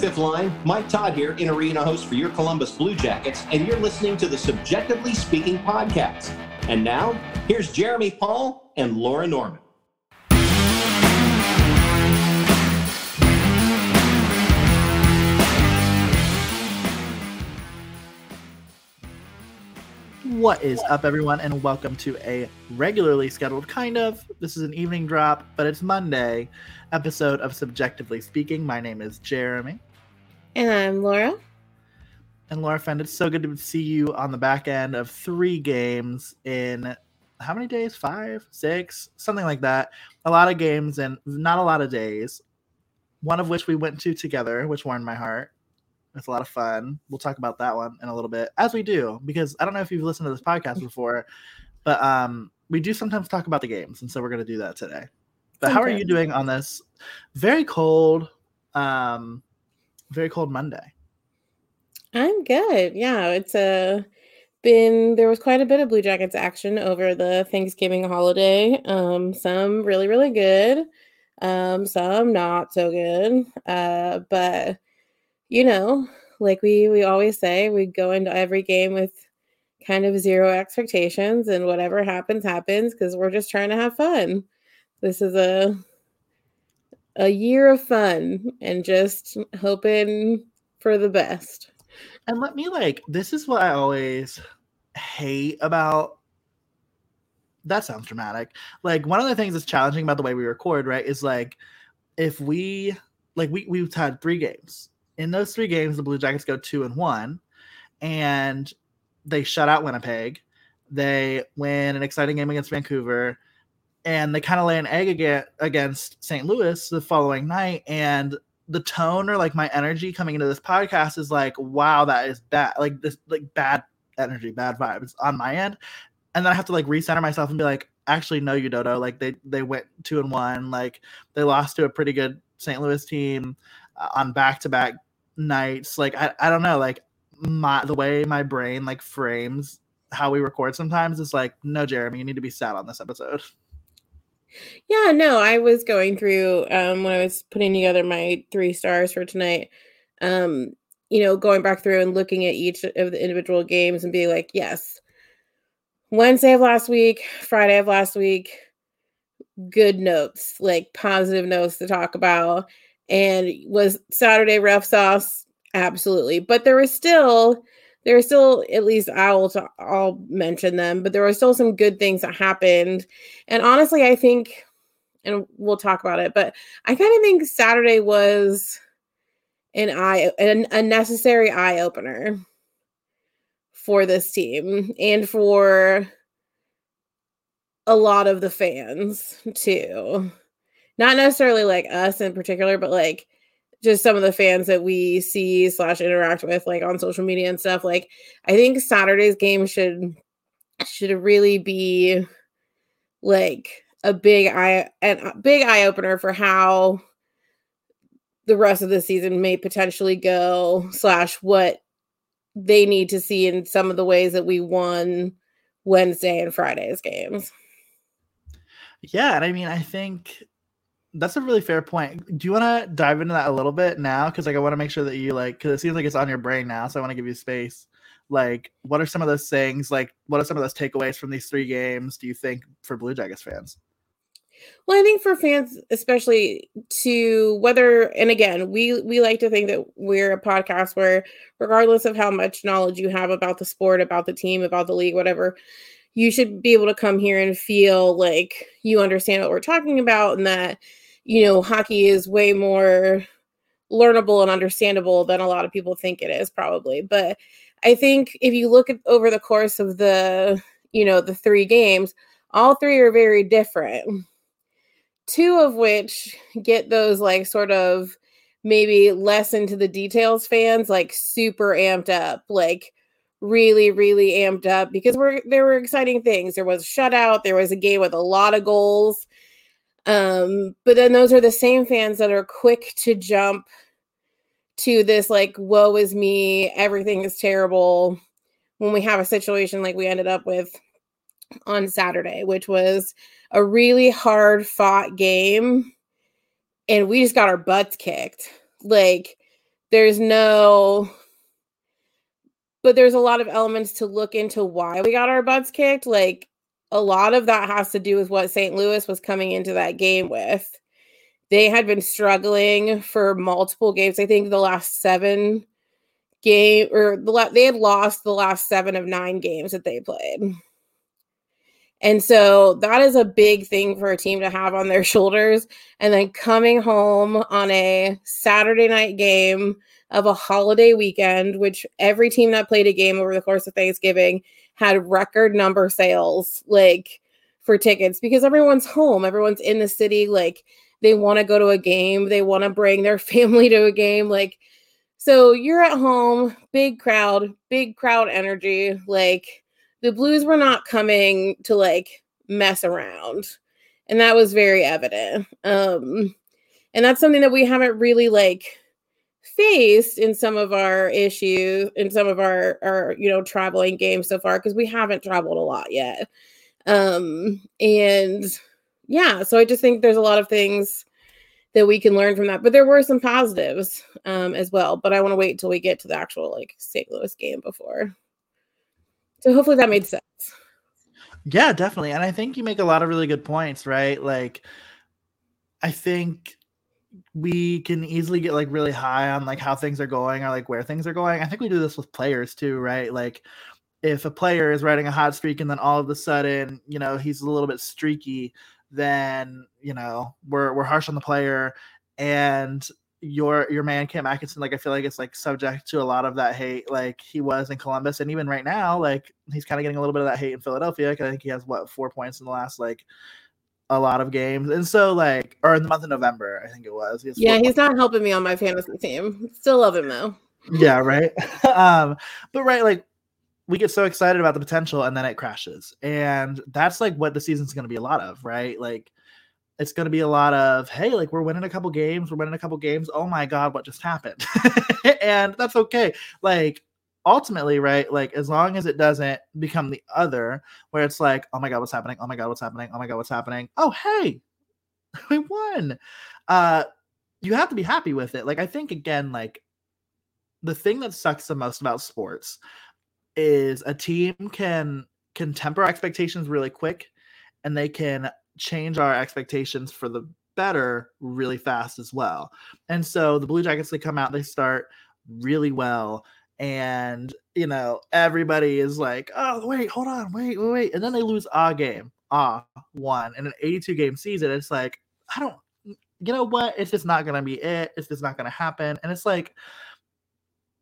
fifth line. Mike Todd here, in arena host for your Columbus Blue Jackets, and you're listening to the CBJectively Speaking podcast. And now, here's Jeremy Paul and Laura Norman. What is up, everyone, and welcome to a regularly scheduled kind of this is an evening drop, but it's Monday episode of CBJectively Speaking. My name is Jeremy. And I'm Laura. And Laura, friend, it's so good to see you on the back end of three games in how many days? Five, six, something like that. A lot of games and not a lot of days. One of which we went to together, which warmed my heart. It's a lot of fun. We'll talk about that one in a little bit, as we do, because I don't know if you've listened to this podcast before, but um, we do sometimes talk about the games, and so we're going to do that today. But okay. how are you doing on this very cold, um, very cold Monday? I'm good. Yeah, it's a uh, been there was quite a bit of Blue Jackets action over the Thanksgiving holiday. Um, some really really good, um, some not so good. Uh, but you know, like we we always say, we go into every game with kind of zero expectations and whatever happens happens because we're just trying to have fun. This is a a year of fun and just hoping for the best. And let me like this is what I always hate about that sounds dramatic. Like one of the things that's challenging about the way we record, right, is like if we like we we've had three games in those three games, the Blue Jackets go two and one, and they shut out Winnipeg. They win an exciting game against Vancouver, and they kind of lay an egg against St. Louis the following night. And the tone or like my energy coming into this podcast is like, wow, that is bad. Like this, like bad energy, bad vibes on my end. And then I have to like recenter myself and be like, actually, no, you Dodo. Like they they went two and one. Like they lost to a pretty good St. Louis team uh, on back to back nights like I, I don't know like my the way my brain like frames how we record sometimes is like no jeremy you need to be sad on this episode yeah no i was going through um when i was putting together my three stars for tonight um you know going back through and looking at each of the individual games and being like yes wednesday of last week friday of last week good notes like positive notes to talk about and was Saturday rough sauce? Absolutely. But there was still there was still at least I'll I'll mention them, but there were still some good things that happened. And honestly, I think and we'll talk about it, but I kind of think Saturday was an eye an, a necessary eye opener for this team and for a lot of the fans too not necessarily like us in particular, but like just some of the fans that we see slash interact with like on social media and stuff. Like I think Saturday's game should should really be like a big eye and big eye opener for how the rest of the season may potentially go slash what they need to see in some of the ways that we won Wednesday and Friday's games. Yeah, and I mean I think that's a really fair point. Do you want to dive into that a little bit now? Because like I want to make sure that you like because it seems like it's on your brain now, so I want to give you space. Like, what are some of those things? Like, what are some of those takeaways from these three games? Do you think for Blue Jackets fans? Well, I think for fans, especially to whether, and again, we we like to think that we're a podcast where, regardless of how much knowledge you have about the sport, about the team, about the league, whatever, you should be able to come here and feel like you understand what we're talking about, and that you know, hockey is way more learnable and understandable than a lot of people think it is, probably. But I think if you look at over the course of the, you know, the three games, all three are very different. Two of which get those like sort of maybe less into the details fans like super amped up, like really, really amped up because we're there were exciting things. There was a shutout, there was a game with a lot of goals um, but then those are the same fans that are quick to jump to this like woe is me, everything is terrible when we have a situation like we ended up with on Saturday, which was a really hard fought game and we just got our butts kicked. Like there's no but there's a lot of elements to look into why we got our butts kicked. Like a lot of that has to do with what St. Louis was coming into that game with. They had been struggling for multiple games. I think the last seven game or the they had lost the last seven of nine games that they played. And so that is a big thing for a team to have on their shoulders. And then coming home on a Saturday night game of a holiday weekend, which every team that played a game over the course of Thanksgiving had record number sales like for tickets because everyone's home, everyone's in the city, like they want to go to a game, they want to bring their family to a game, like so you're at home, big crowd, big crowd energy, like the Blues were not coming to like mess around. And that was very evident. Um and that's something that we haven't really like faced in some of our issues in some of our our you know traveling games so far because we haven't traveled a lot yet. Um and yeah so i just think there's a lot of things that we can learn from that but there were some positives um as well but i want to wait until we get to the actual like st louis game before. So hopefully that made sense. Yeah definitely and i think you make a lot of really good points right? Like i think we can easily get like really high on like how things are going or like where things are going. I think we do this with players too, right? Like if a player is riding a hot streak and then all of a sudden, you know, he's a little bit streaky, then you know we're we're harsh on the player and your your man Cam Atkinson, like I feel like it's like subject to a lot of that hate, like he was in Columbus, and even right now, like he's kind of getting a little bit of that hate in Philadelphia. I think he has what four points in the last like a lot of games. And so like or in the month of November, I think it was. He yeah, he's not helping me on my fantasy team. Still love him though. Yeah, right. um, but right, like we get so excited about the potential and then it crashes. And that's like what the season's gonna be a lot of, right? Like it's going to be a lot of hey like we're winning a couple games we're winning a couple games oh my god what just happened and that's okay like ultimately, right, like as long as it doesn't become the other, where it's like, oh my god, what's happening? Oh my god, what's happening? Oh my god, what's happening? Oh hey, we won. Uh, you have to be happy with it. Like I think again, like the thing that sucks the most about sports is a team can can temper expectations really quick, and they can change our expectations for the better really fast as well. And so the Blue Jackets they come out, they start really well and you know everybody is like, "Oh, wait, hold on, wait, wait, wait," and then they lose a game, ah, one in an 82 game season. It's like I don't, you know what? It's just not gonna be it. It's just not gonna happen. And it's like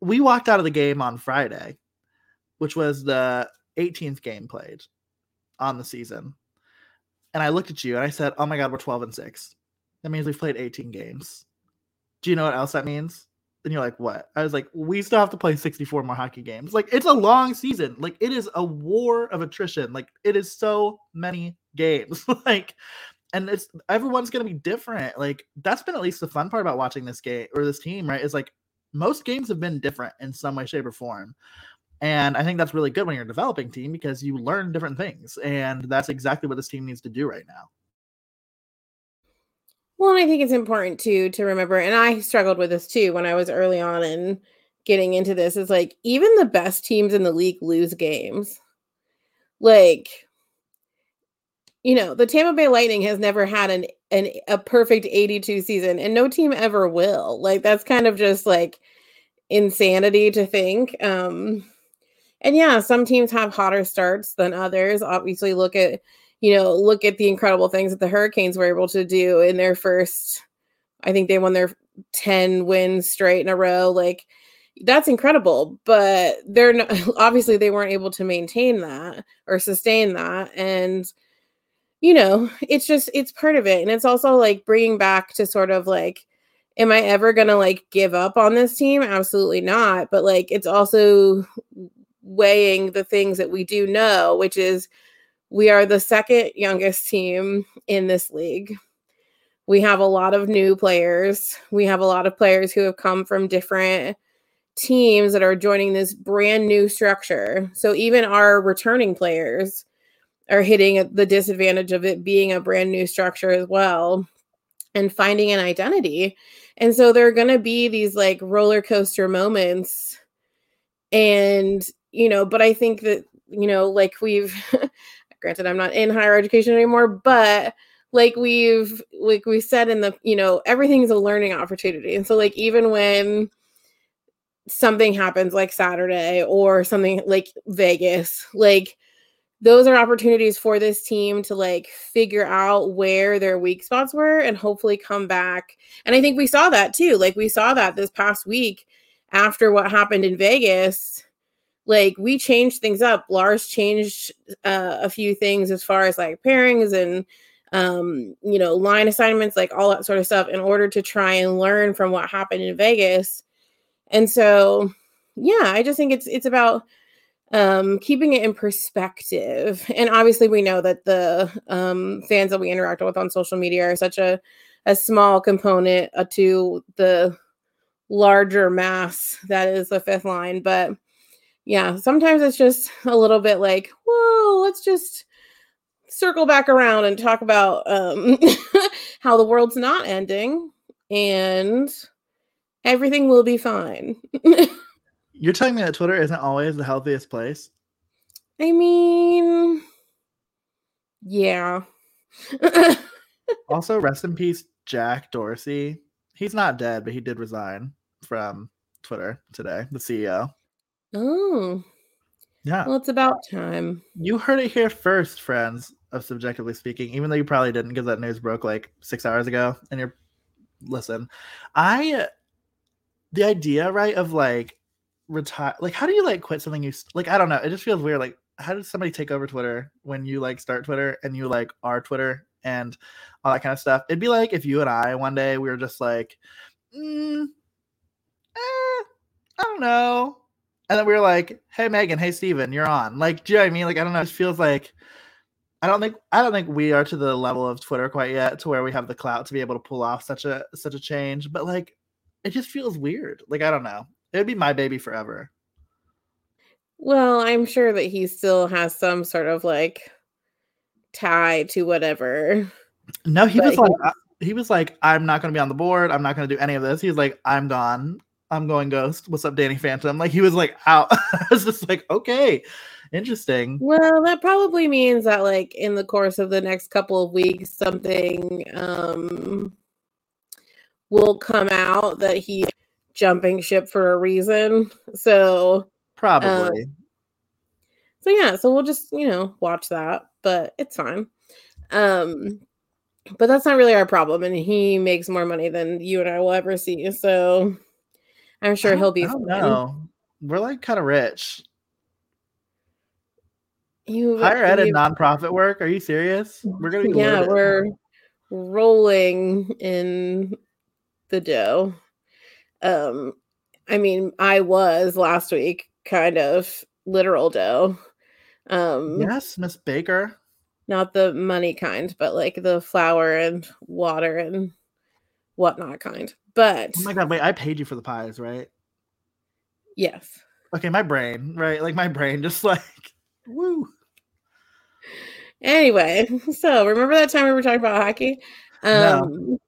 we walked out of the game on Friday, which was the 18th game played on the season, and I looked at you and I said, "Oh my god, we're 12 and six. That means we've played 18 games." Do you know what else that means? And you're like, what? I was like, we still have to play 64 more hockey games. Like, it's a long season. Like, it is a war of attrition. Like, it is so many games. like, and it's everyone's gonna be different. Like, that's been at least the fun part about watching this game or this team, right? Is like most games have been different in some way, shape, or form. And I think that's really good when you're developing team because you learn different things. And that's exactly what this team needs to do right now. Well, and I think it's important too to remember, and I struggled with this too when I was early on and getting into this, is like even the best teams in the league lose games. Like, you know, the Tampa Bay Lightning has never had an, an a perfect 82 season, and no team ever will. Like, that's kind of just like insanity to think. Um, and yeah, some teams have hotter starts than others. Obviously, look at you know, look at the incredible things that the Hurricanes were able to do in their first, I think they won their 10 wins straight in a row. Like, that's incredible, but they're not, obviously they weren't able to maintain that or sustain that. And, you know, it's just, it's part of it. And it's also like bringing back to sort of like, am I ever going to like give up on this team? Absolutely not. But like, it's also weighing the things that we do know, which is, we are the second youngest team in this league. We have a lot of new players. We have a lot of players who have come from different teams that are joining this brand new structure. So even our returning players are hitting the disadvantage of it being a brand new structure as well. and finding an identity. And so there are going to be these like roller coaster moments. And, you know, but I think that, you know, like we've, granted, I'm not in higher education anymore, but like we've, like we said in the, you know, everything's a learning opportunity. And so, like, even when, something happens like Saturday or something like Vegas, like those are opportunities for this team to like figure out where their weak spots were and hopefully come back. And I think we saw that too. Like we saw that this past week after what happened in Vegas. Like we changed things up. Lars changed uh, a few things as far as like pairings and um, you know, line assignments, like all that sort of stuff in order to try and learn from what happened in Vegas. And so, yeah, I just think it's it's about um, keeping it in perspective. And obviously, we know that the um, fans that we interact with on social media are such a, a small component uh, to the larger mass that is the fifth line. But yeah, sometimes it's just a little bit like, whoa, let's just circle back around and talk about um, how the world's not ending and everything will be fine. You're telling me that Twitter isn't always the healthiest place? I mean, yeah. also, rest in peace, Jack Dorsey. He's not dead, but he did resign from Twitter today, the CEO. Oh. Yeah. Well, it's about time. You heard it here first, friends of CBJectively Speaking, even though you probably didn't because that news broke like six hours ago. And you're, listen, I, the idea, right, of like retire like how do you like quit something you like i don't know it just feels weird like how does somebody take over twitter when you like start twitter and you like are twitter and all that kind of stuff it'd be like if you and i one day we were just like mm, eh, i don't know and then we were like hey megan hey steven you're on like do you know what i mean like i don't know it feels like i don't think i don't think we are to the level of twitter quite yet to where we have the clout to be able to pull off such a such a change but like it just feels weird like i don't know It'd be my baby forever. Well, I'm sure that he still has some sort of like tie to whatever. No, he but was like uh, he was like, I'm not gonna be on the board. I'm not gonna do any of this. He's like, I'm gone. I'm going ghost. What's up, Danny Phantom? Like he was like out. I was just like, okay, interesting. Well, that probably means that like in the course of the next couple of weeks, something um will come out that he jumping ship for a reason. So probably. Um, so yeah, so we'll just, you know, watch that, but it's fine. Um but that's not really our problem and he makes more money than you and I will ever see. So I'm sure he'll be No. We're like kind of rich. You higher ed and nonprofit work? Are you serious? We're gonna be Yeah, we're rolling in the dough um i mean i was last week kind of literal dough um yes miss baker not the money kind but like the flour and water and whatnot kind but oh my god wait i paid you for the pies right? Yes. Okay my brain right? Like my brain just like woo. Anyway so remember that time we were talking about hockey? Um no.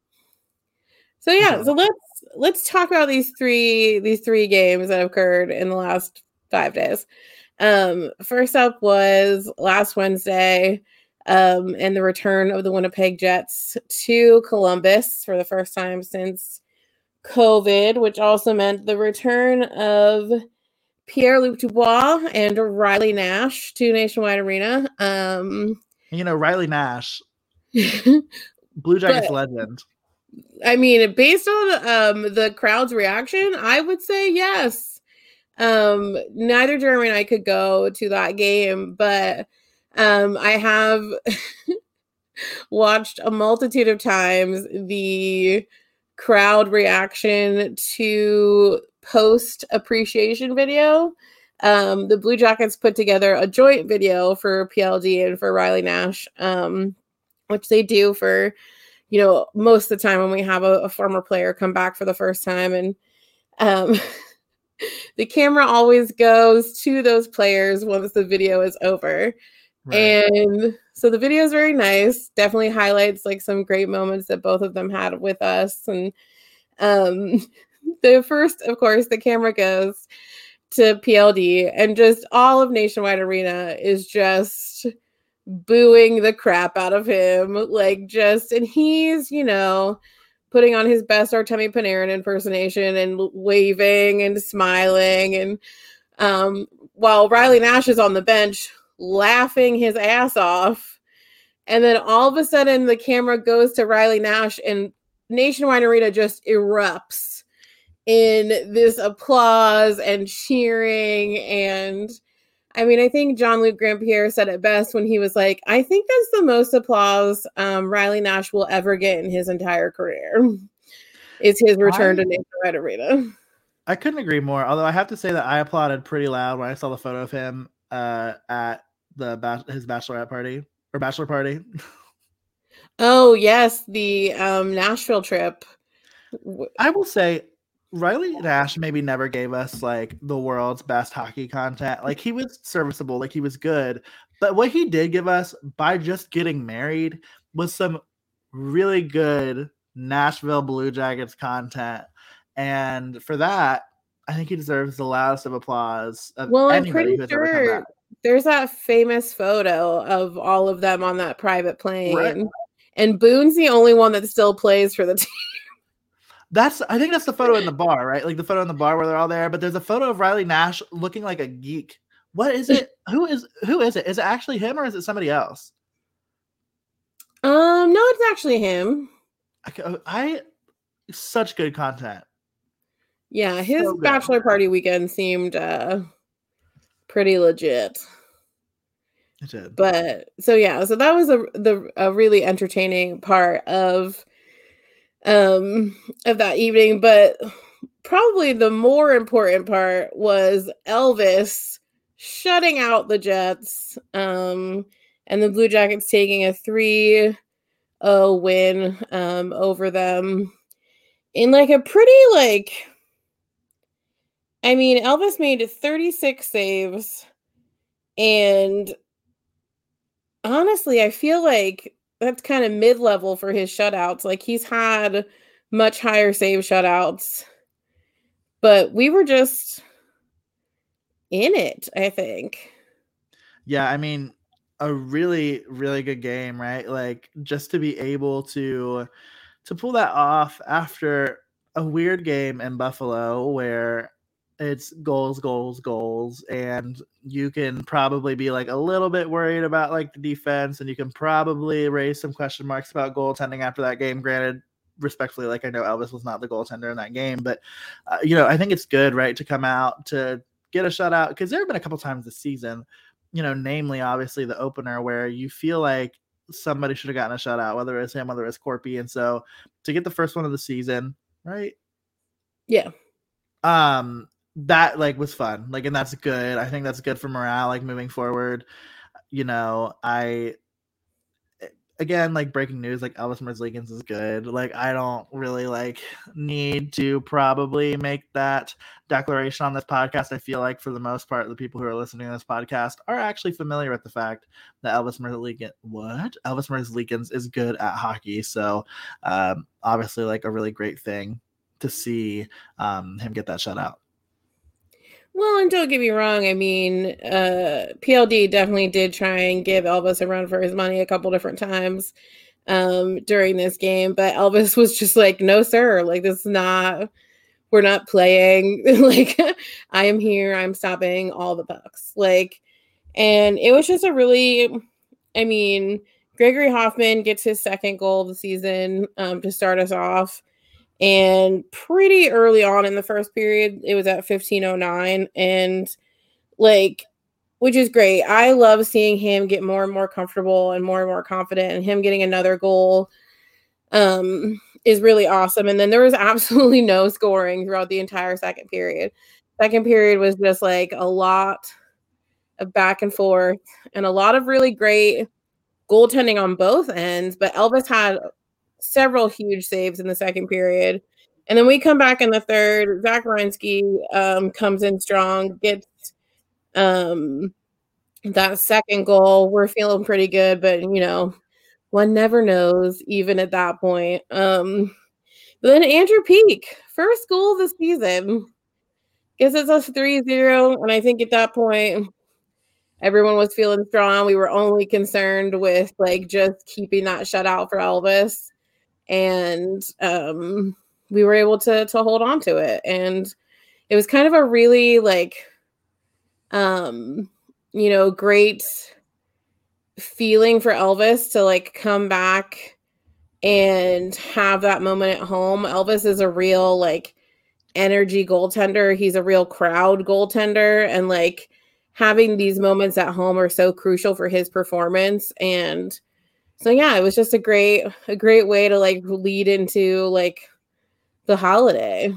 so yeah so let's let's talk about these three these three games that have occurred in the last five days. Um, first up was last Wednesday, um, and the return of the Winnipeg Jets to Columbus for the first time since COVID, which also meant the return of Pierre Luc Dubois and Riley Nash to Nationwide Arena. Um, you know, Riley Nash, Blue Jackets but, legend. I mean, based on um, the crowd's reaction, I would say yes. Um, neither Jeremy and I could go to that game, but um, I have watched a multitude of times the crowd reaction to post appreciation video. Um, the Blue Jackets put together a joint video for PLD and for Riley Nash, um, which they do for you know, most of the time when we have a, a former player come back for the first time and um, the camera always goes to those players once the video is over. Right. And so the video is very nice. Definitely highlights like some great moments that both of them had with us. And um the first, of course, the camera goes to PLD, and just all of Nationwide Arena is just booing the crap out of him. Like, just, and he's, you know, putting on his best Artemi Panarin impersonation and waving and smiling. And um, while Riley Nash is on the bench laughing his ass off. And then all of a sudden, the camera goes to Riley Nash, and Nationwide Arena just erupts in this applause and cheering and I mean, I think Jean Luc Grandpierre said it best when he was like, I think that's the most applause um, Riley Nash will ever get in his entire career. Is his return I, to Nationwide Arena. I couldn't agree more. Although I have to say that I applauded pretty loud when I saw the photo of him uh, at the his bachelorette party or bachelor party. oh yes, the um, Nashville trip. I will say Riley Nash maybe never gave us like the world's best hockey content. Like he was serviceable, like he was good. But what he did give us by just getting married was some really good Nashville Blue Jackets content. And for that, I think he deserves the loudest of applause. Of well, I'm pretty sure there's that famous photo of all of them on that private plane. Right. And Boone's the only one that still plays for the team. That's I think that's the photo in the bar, right? Like the photo in the bar where they're all there. But there's a photo of Riley Nash looking like a geek. What is it? who is who is it? Is it actually him or is it somebody else? Um, no, it's actually him. I, oh, I such good content. Yeah, his so bachelor party weekend seemed uh pretty legit. It did. But so yeah, so that was a the a really entertaining part of um of that evening but probably the more important part was elvis shutting out the jets um and the blue jackets taking a 3 0 win um over them in like a pretty like i mean elvis made 36 saves and honestly i feel like that's kind of mid level for his shutouts. Like he's had much higher save shutouts, but we were just in it, I think. Yeah, I mean, a really, really good game, right? Like just to be able to to pull that off after a weird game in Buffalo where it's goals, goals, goals, and you can probably be like a little bit worried about like the defense, and you can probably raise some question marks about goaltending after that game. Granted, respectfully, like I know Elvis was not the goaltender in that game, but uh, you know I think it's good, right, to come out to get a shutout because there have been a couple times this season, you know, namely obviously the opener where you feel like somebody should have gotten a shutout, whether it's him, whether it's Korpi, and so to get the first one of the season, right? Yeah. Um, that like was fun. Like and that's good. I think that's good for morale like moving forward. You know i eh, again like breaking news like elvis merzlikins is good. Like i don't really like need to probably make that declaration on this podcast. I feel like for the most part the people who are listening to this podcast are actually familiar with the fact that elvis merzlikins what? Elvis merzlikins is good at hockey. So um obviously like a really great thing to see um him get that shutout well, and don't get me wrong. I mean, uh, PLD definitely did try and give Elvis a run for his money a couple different times um, during this game, but Elvis was just like, "No, sir. Like this is not. We're not playing. like I am here. I'm stopping all the pucks. Like." And it was just a really, I mean, Gregory Hofmann gets his second goal of the season um, to start us off. And pretty early on in the first period, it was at 1509. And like, which is great. I love seeing him get more and more comfortable and more and more confident, and him getting another goal um, is really awesome. And then there was absolutely no scoring throughout the entire second period. Second period was just like a lot of back and forth and a lot of really great goaltending on both ends. But Elvis had several huge saves in the second period. And then we come back in the third. Zach Werenski um, comes in strong, gets um, that second goal, we're feeling pretty good, but you know, one never knows, even at that point. Um, then Andrew Peeke, first goal of the season. gives us a 3 0. And I think at that point, everyone was feeling strong. We were only concerned with like just keeping that shutout for Elvis. And um, we were able to to hold on to it. And it was kind of a really like um you know, great feeling for Elvis to like come back and have that moment at home. Elvis is a real like energy goaltender. He's a real crowd goaltender and like having these moments at home are so crucial for his performance and so yeah, it was just a great a great way to like lead into like the holiday.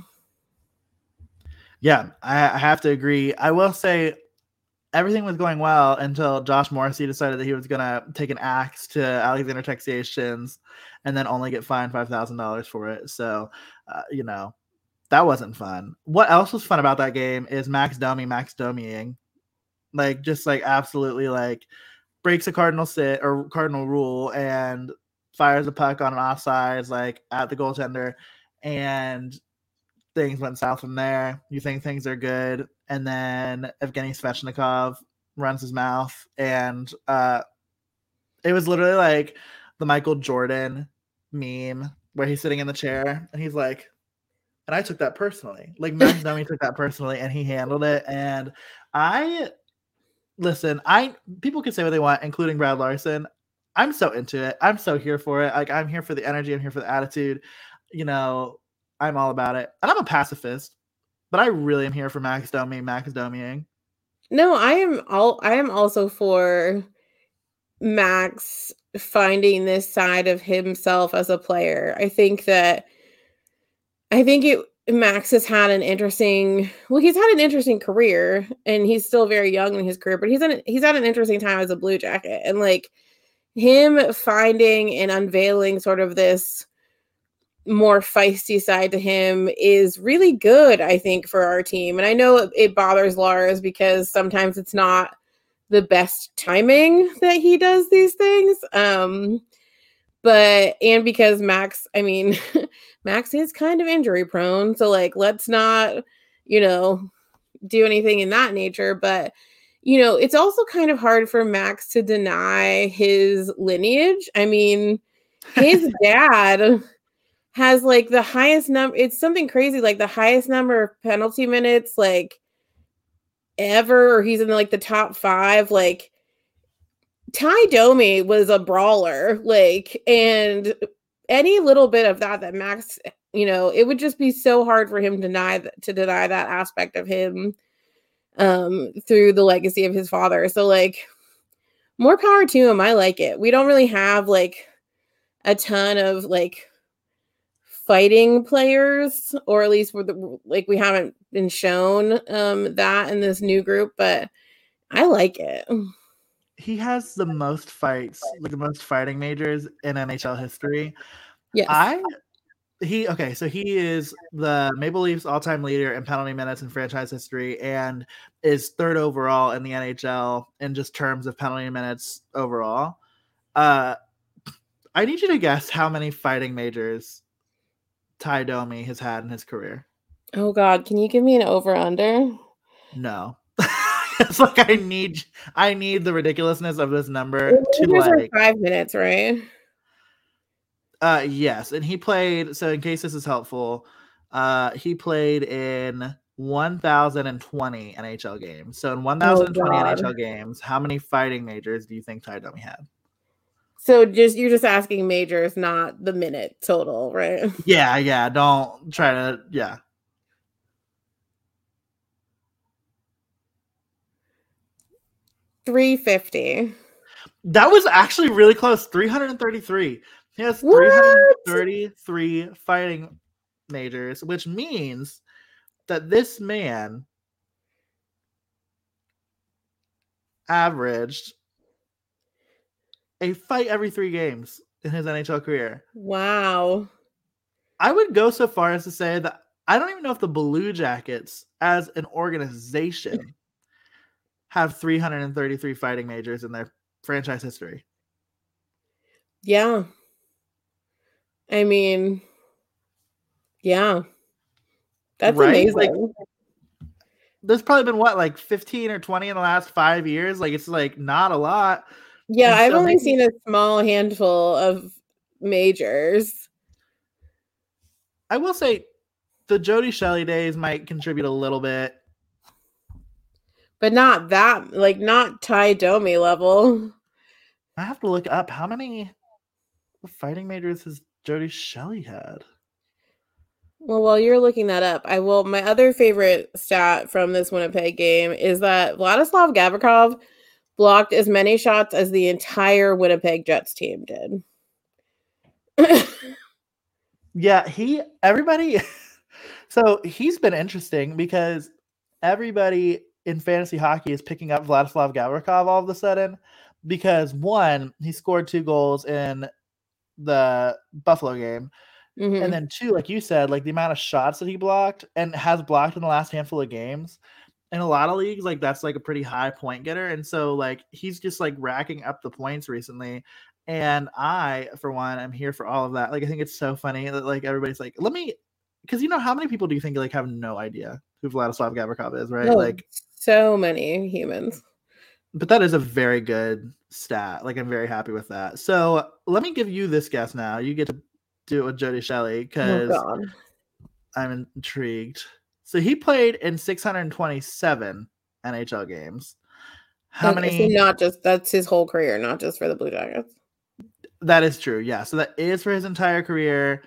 Yeah, I, have to agree. I will say everything was going well until Josh Morrissey decided that he was gonna take an axe to Alexander Texiation's and then only get fined five thousand dollars for it. So, uh, you know, that wasn't fun. What else was fun about that game is Max Domi, Max Domiing, like just like absolutely like breaks a cardinal sit or cardinal rule and fires a puck on an offsides like at the goaltender and things went south from there. You think things are good, and then Evgeny Svechnikov runs his mouth, and uh, it was literally like the Michael Jordan meme where he's sitting in the chair and he's like, and I took that personally. Like Max Domi took that personally, and he handled it. And I listen. I people can say what they want, including Brad Larsen. I'm so into it. I'm so here for it. Like I'm here for the energy. I'm here for the attitude. You know, I'm all about it. And I'm a pacifist, but I really am here for Max Domi, Max Domiing. No, I am all I am also for Max finding this side of himself as a player. I think that I think it Max has had an interesting well, he's had an interesting career and he's still very young in his career, but he's in he's had an interesting time as a blue jacket. And like him finding and unveiling sort of this more feisty side to him is really good, I think, for our team. And I know it, it, bothers Lars because sometimes it's not the best timing that he does these things. Um, but and because Max, I mean, Max is kind of injury prone, so like let's not, you know, do anything in that nature. But you know, it's also kind of hard for Max to deny his lineage. I mean, his dad has like the highest number. It's something crazy, like the highest number of penalty minutes, like ever. Or he's in like the top five. Like Ty Domi was a brawler, like, and any little bit of that that Max, you know, it would just be so hard for him to deny to deny that aspect of him um through the legacy of his father. So like more power to him. I like it. We don't really have like a ton of like fighting players, or at least we're the, like we haven't been shown um, that in this new group, but I like it. He has the most fights, like the most fighting majors in NHL history. Yeah, I he okay, so he is the Maple Leafs all-time leader in penalty minutes in franchise history and is third overall in the NHL in just terms of penalty minutes overall. Uh I need you to guess how many fighting majors Ty Domi has had in his career? Oh God, can you give me an over under? No. It's like I need I need the ridiculousness of this number to like five minutes, right? Uh yes, and he played. So in case this is helpful, uh he played in 1020 NHL games. So in 1020 oh, NHL games, how many fighting majors do you think Ty Domi had? So just you're just asking majors, not the minute total, right? Yeah, yeah. Don't try to yeah. Three fifty. That was actually really close. Three hundred and thirty-three. He has hundred thirty-three fighting majors, which means that this man averaged a fight every three games in his NHL career. Wow. I would go so far as to say that I don't even know if the Blue Jackets, as an organization, have 333 fighting majors in their franchise history. Yeah. I mean, yeah. That's Right? amazing. Like, There's probably been what, like 15 or 20 in the last five years. Like it's like not a lot. yeah, and I've so only maybe- seen a small handful of majors. I will say the Jody Shelley days might contribute a little bit. But not that like not Ty Domi level. I have to look up how many fighting majors has Jody Shelley had. Well, while you're looking that up, I will. My other favorite stat from this Winnipeg game is that Vladislav Gavrikov blocked as many shots as the entire Winnipeg Jets team did. Yeah, he everybody so he's been interesting because everybody in fantasy hockey is picking up Vladislav Gavrikov all of a sudden because one, he scored two goals in the Buffalo game. Mhm. And then two, like you said, like the amount of shots that he blocked and has blocked in the last handful of games. In a lot of leagues, like that's like a pretty high point getter. And so like he's just like racking up the points recently. And I, for one, am here for all of that. Like I think it's so funny that like everybody's like, let me because you know how many people do you think like have no idea who Vladislav Gavrikov is, right? Oh, Like so many humans. but that is a very good stat. Like I'm very happy with that. So let me give you this guess now. You get to do it with Jody Shelley Oh because God. I'm intrigued. So he played in 627 NHL games. How many? not just that's his whole career, not just for the Blue Jackets. That is true. Yeah. So that is for his entire career.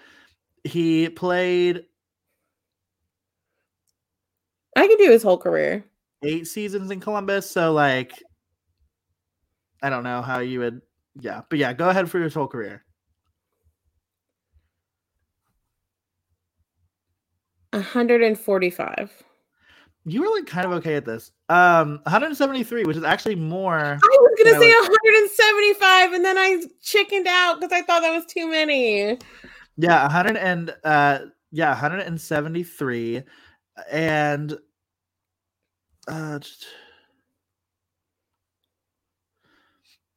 He played I could do his whole career. Eight seasons in Columbus. So like, I don't know how you would. Yeah, but yeah, go ahead for your whole career. 145. You were like kind of okay at this. Um, 173, which is actually more. I was gonna say like- 175, and then I chickened out because I thought that was too many. Yeah, 100 and uh yeah, 173 and uh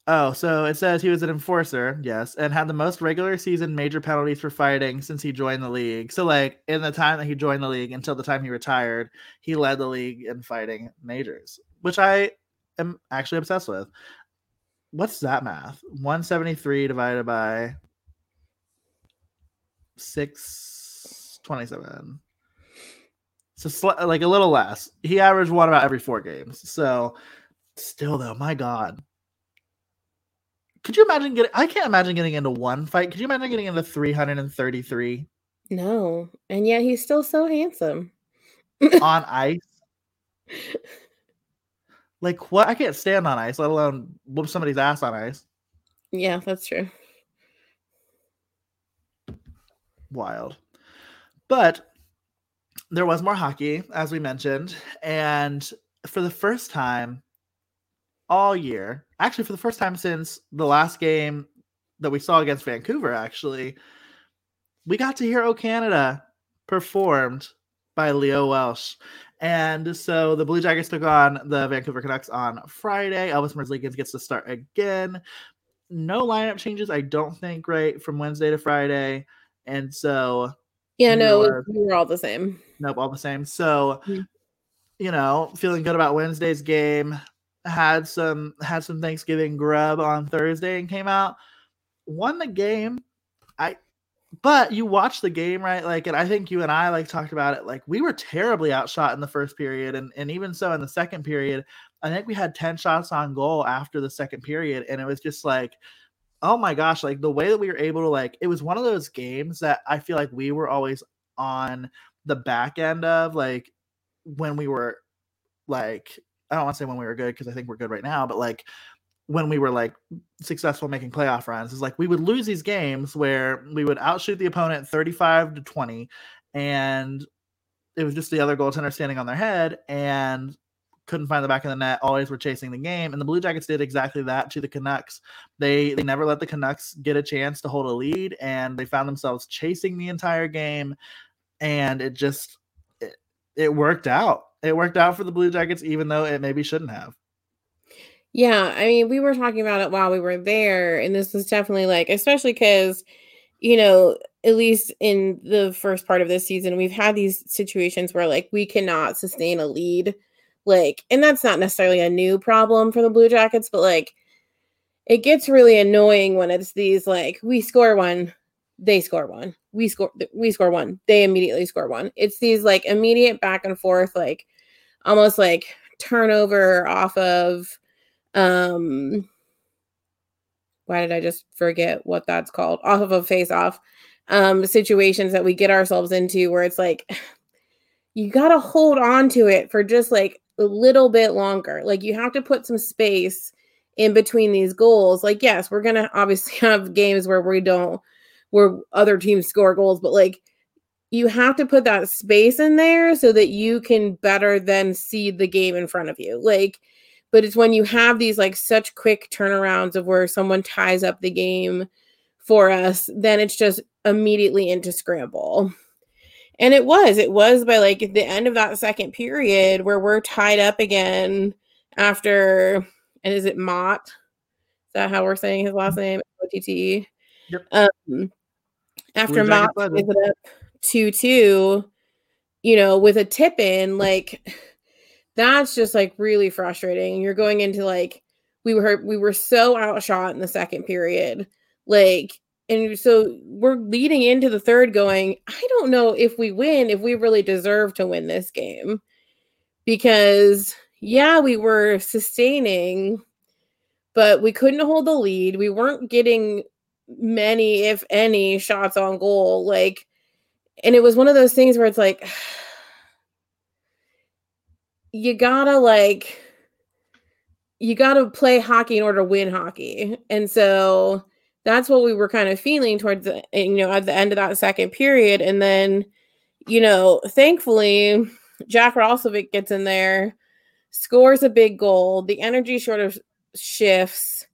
Oh, so it says he was an enforcer, yes, and had the most regular season major penalties for fighting since he joined the league. So like in the time that he joined the league until the time he retired, he led the league in fighting majors, which I am actually obsessed with. What's that math? 173 divided by 627. So sli- like a little less. He averaged one about every four games. So still though, my god. Could you imagine getting I can't imagine getting into one fight. Could you imagine getting into 333 No, and yet he's still so handsome. on ice? Like what? I can't stand on ice, let alone whoop somebody's ass on ice. Yeah, that's true. wild. But there was more hockey, as we mentioned, and for the first time all year, actually for the first time since the last game that we saw against Vancouver, actually, we got to hear "O Canada" performed by Leo Welsh. And so the Blue Jackets took on the Vancouver Canucks on Friday. Elvis Merzlikins gets to start again. No lineup changes, I don't think, right from Wednesday to Friday. And so, Yeah, no, You're- we were all the same. nope, all the same. So, Mm. you know, feeling good about Wednesday's game. Had some had some Thanksgiving grub on Thursday and came out. Won the game. I but you watched the game, right? Like, and I think you and I like talked about it. Like, we were terribly outshot in the first period, and and even so in the second period, I think we had 10 shots on goal after the second period, and it was just like oh my gosh, like the way that we were able to like it was one of those games that I feel like we were always on the back end of like when we were like I don't want to say when we were good because I think we're good right now, but like when we were like successful making playoff runs is like we would lose these games where we would outshoot the opponent 35 to 20 and it was just the other goaltender standing on their head and couldn't find the back of the net always were chasing the game and the blue jackets did exactly that to the canucks they they never let the canucks get a chance to hold a lead and they found themselves chasing the entire game and it just it, it worked out it worked out for the blue jackets even though it maybe shouldn't have Yeah, I mean, we were talking about it while we were there, and this was definitely like, especially because, you know, at least in the first part of this season, we've had these situations where like we cannot sustain a lead. Like, and that's not necessarily a new problem for the Blue Jackets, but like it gets really annoying when it's these like we score one, they score one, we score we score one, they immediately score one. It's these like immediate back and forth, like almost like turnover off of um why did I just forget what that's called? Off of a face off um situations that we get ourselves into where it's like you got to hold on to it for just like a little bit longer. Like you have to put some space in between these goals. Like yes, we're to obviously have games where we don't where other teams score goals, but like you have to put that space in there so that you can better then see the game in front of you. Like but it's when you have these like such quick turnarounds of where someone ties up the game for us, then it's just immediately into scramble. And it was, it was by like the end of that second period where we're tied up again after, and is it Motte? Is that how we're saying his last name? O-T-T-E. Yep. Um, after Motte is it up 2 2, you know, with a tip in, like that's just like really frustrating. You're going into like we were we were so outshot in the second period. Like and so we're leading into the third going, I don't know if we win if we really deserve to win this game. Because yeah, we were sustaining but we couldn't hold the lead. We weren't getting many if any shots on goal like and it was one of those things where it's like you gotta like you gotta play hockey in order to win hockey. And so that's what we were kind of feeling towards the you know at the end of that second period. And then, you know, thankfully Jack Roslovic gets in there, scores a big goal. The energy sort of shifts,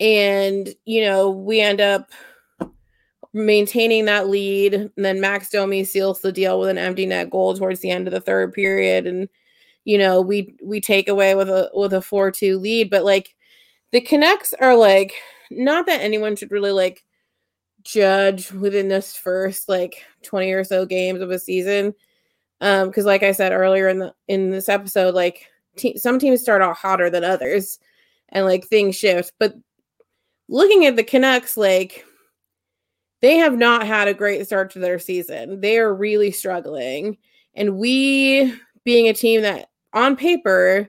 and you know, we end up maintaining that lead. And then Max Domi seals the deal with an empty net goal towards the end of the third period. And you know we we take away with a with a 4-2 lead but like the Canucks are like not that anyone should really like judge within this first like 20 or so games of a season. Um because like i said earlier in the in this episode like te- some teams start out hotter than others and like things shift. But looking at the canucks like they have not had a great start to their season. They are really struggling. And we being a team that on paper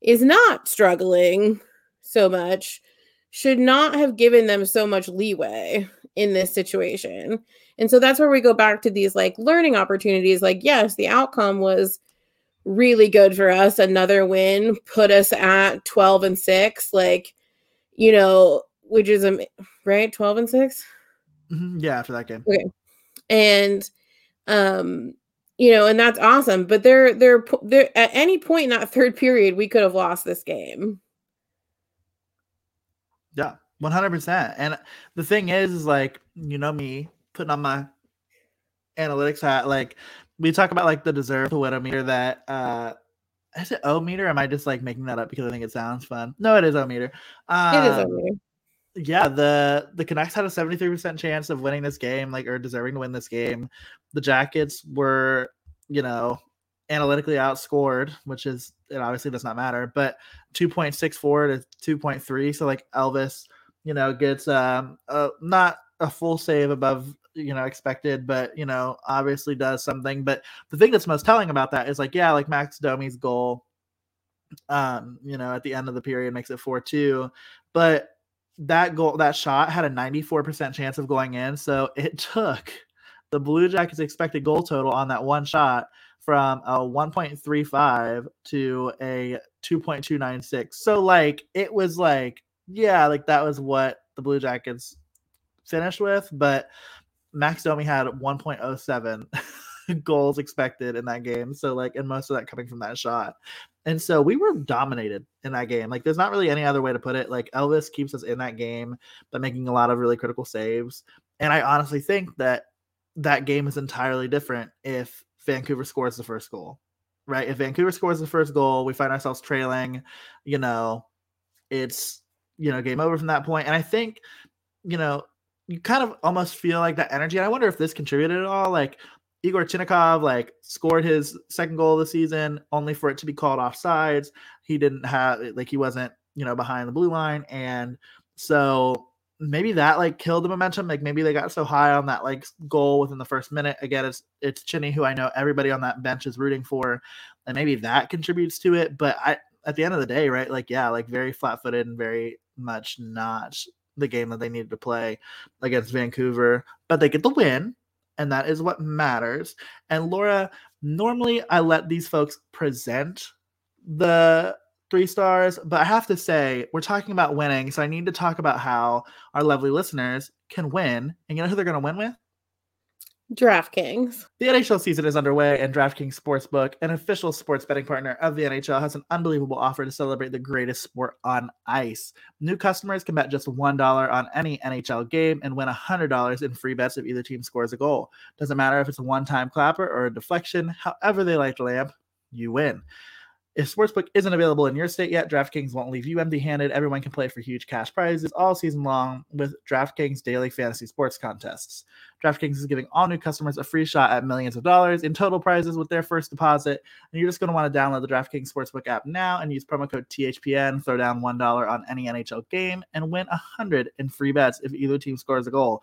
is not struggling so much should not have given them so much leeway in this situation. And so that's where we go back to these like learning opportunities. Like, yes, the outcome was really good for us. Another win put us at 12 and 6. Like, you know, which is a right 12 and 6. Mm-hmm. Yeah, after that game. Okay. And um you know, and that's awesome. But they're they're they're at any point in that third period, we could have lost this game. Yeah, one hundred percent. And the thing is, is like you know me putting on my analytics hat. Like we talk about like the deserve to win meter that uh is it O meter? Am I just like making that up because I think it sounds fun? No, it is O meter. Um, it is O um, meter. Yeah, the the Canucks had a 73% chance of winning this game, like or deserving to win this game the Jackets were, you know, analytically outscored, which is it obviously does not matter, but 2.64 to 2.3. So like Elvis, you know, gets um uh, not a full save above you know expected, but you know, obviously does something. But the thing that's most telling about that is like, yeah, like Max Domi's goal, um, you know, at the end of the period makes it 4-2. But that goal, that shot had a 94% chance of going in. So it took the Blue Jackets expected goal total on that one shot from a 1.35 to a 2.296. So like it was like yeah, like that was what the Blue Jackets finished with, but Max Domi had 1.07 goals expected in that game. So like and most of that coming from that shot. And so we were dominated in that game. Like there's not really any other way to put it. Like Elvis keeps us in that game by making a lot of really critical saves. And I honestly think that that game is entirely different if Vancouver scores the first goal, right? If Vancouver scores the first goal, we find ourselves trailing, you know, it's you know game over from that point. And I think you know you kind of almost feel like that energy. And I wonder if this contributed at all. Like Yegor Chinakhov like scored his second goal of the season only for it to be called offsides. He didn't have like he wasn't you know behind the blue line, and so maybe that like killed the momentum. Like maybe they got so high on that like goal within the first minute. Again, it's it's Chinny who I know everybody on that bench is rooting for, and maybe that contributes to it. But I at the end of the day, right? Like yeah, like very flat footed and very much not the game that they needed to play against Vancouver, but they get the win, and that is what matters. And Laura, normally I let these folks present the three stars, but I have to say, we're talking about winning, so I need to talk about how our lovely listeners can win. And you know who they're going to win with? DraftKings. The NHL season is underway, and DraftKings Sportsbook, an official sports betting partner of the NHL, has an unbelievable offer to celebrate the greatest sport on ice. New customers can bet just $1 on any NHL game and win $100 in free bets if either team scores a goal. Doesn't matter if it's a one time clapper or a deflection, however they light the lamp, you win. If Sportsbook isn't available in your state yet, DraftKings won't leave you empty handed. Everyone can play for huge cash prizes all season long with DraftKings daily fantasy sports contests. DraftKings is giving all new customers a free shot at millions of dollars in total prizes with their first deposit. And you're just going to want to download the DraftKings Sportsbook app now and use promo code THPN, throw down $1 on any NHL game, and win 100 in free bets if either team scores a goal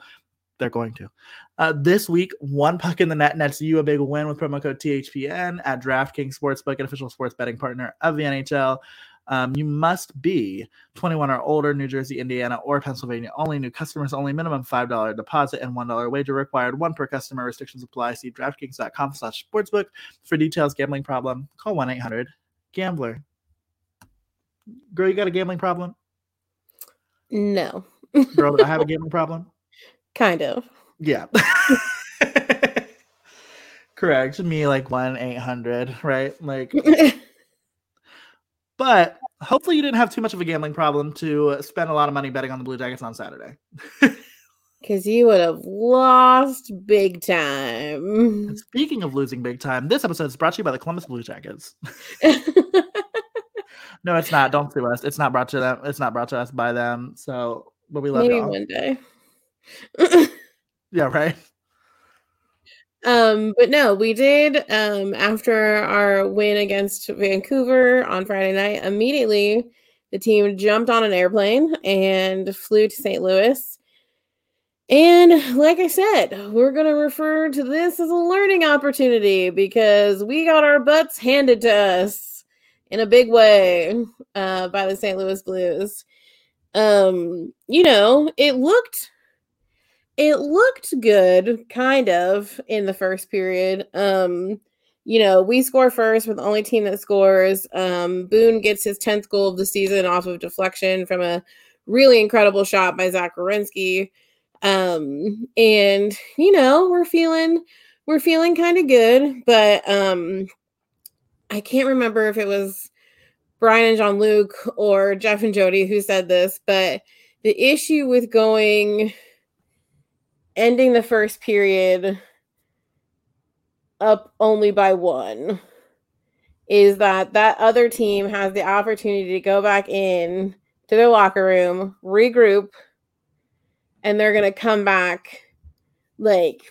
they're going to. Uh, this week, one puck in the net nets you a big win with promo code THPN at DraftKings Sportsbook, an official sports betting partner of the NHL. Um, you must be 21 or older, New Jersey, Indiana, or Pennsylvania only. New customers only. Minimum $5 deposit and $1 wager required. One per customer. Restrictions apply. See DraftKings.com slash sportsbook for details. Gambling problem? Call 1-800-GAMBLER. Girl, you got a gambling problem? No. Girl, I have a gambling problem? Kind of. Yeah. Correct. Me like one eight hundred, right? Like but hopefully you didn't have too much of a gambling problem to spend a lot of money betting on the Blue Jackets on Saturday. Because you would have lost big time. And speaking of losing big time, this episode is brought to you by the Columbus Blue Jackets. no, it's not. Don't sue us. It's not brought to them. It's not brought to us by them. So, but we love Maybe y'all. one day. Yeah, right. Um, but no, we did um after our win against Vancouver on Friday night, immediately the team jumped on an airplane and flew to St. Louis. And like I said, we're going to refer to this as a learning opportunity because we got our butts handed to us in a big way uh, by the St. Louis Blues. Um, you know, it looked it looked good kind of in the first period um you know we score first we're the only team that scores um boone gets his 10th goal of the season off of deflection from a really incredible shot by zach Werenski. um and you know we're feeling we're feeling kind of good but um i can't remember if it was brian and Jean-Luc or jeff and jody who said this but the issue with going ending the first period up only by one is that that other team has the opportunity to go back in to their locker room, regroup, and they're going to come back like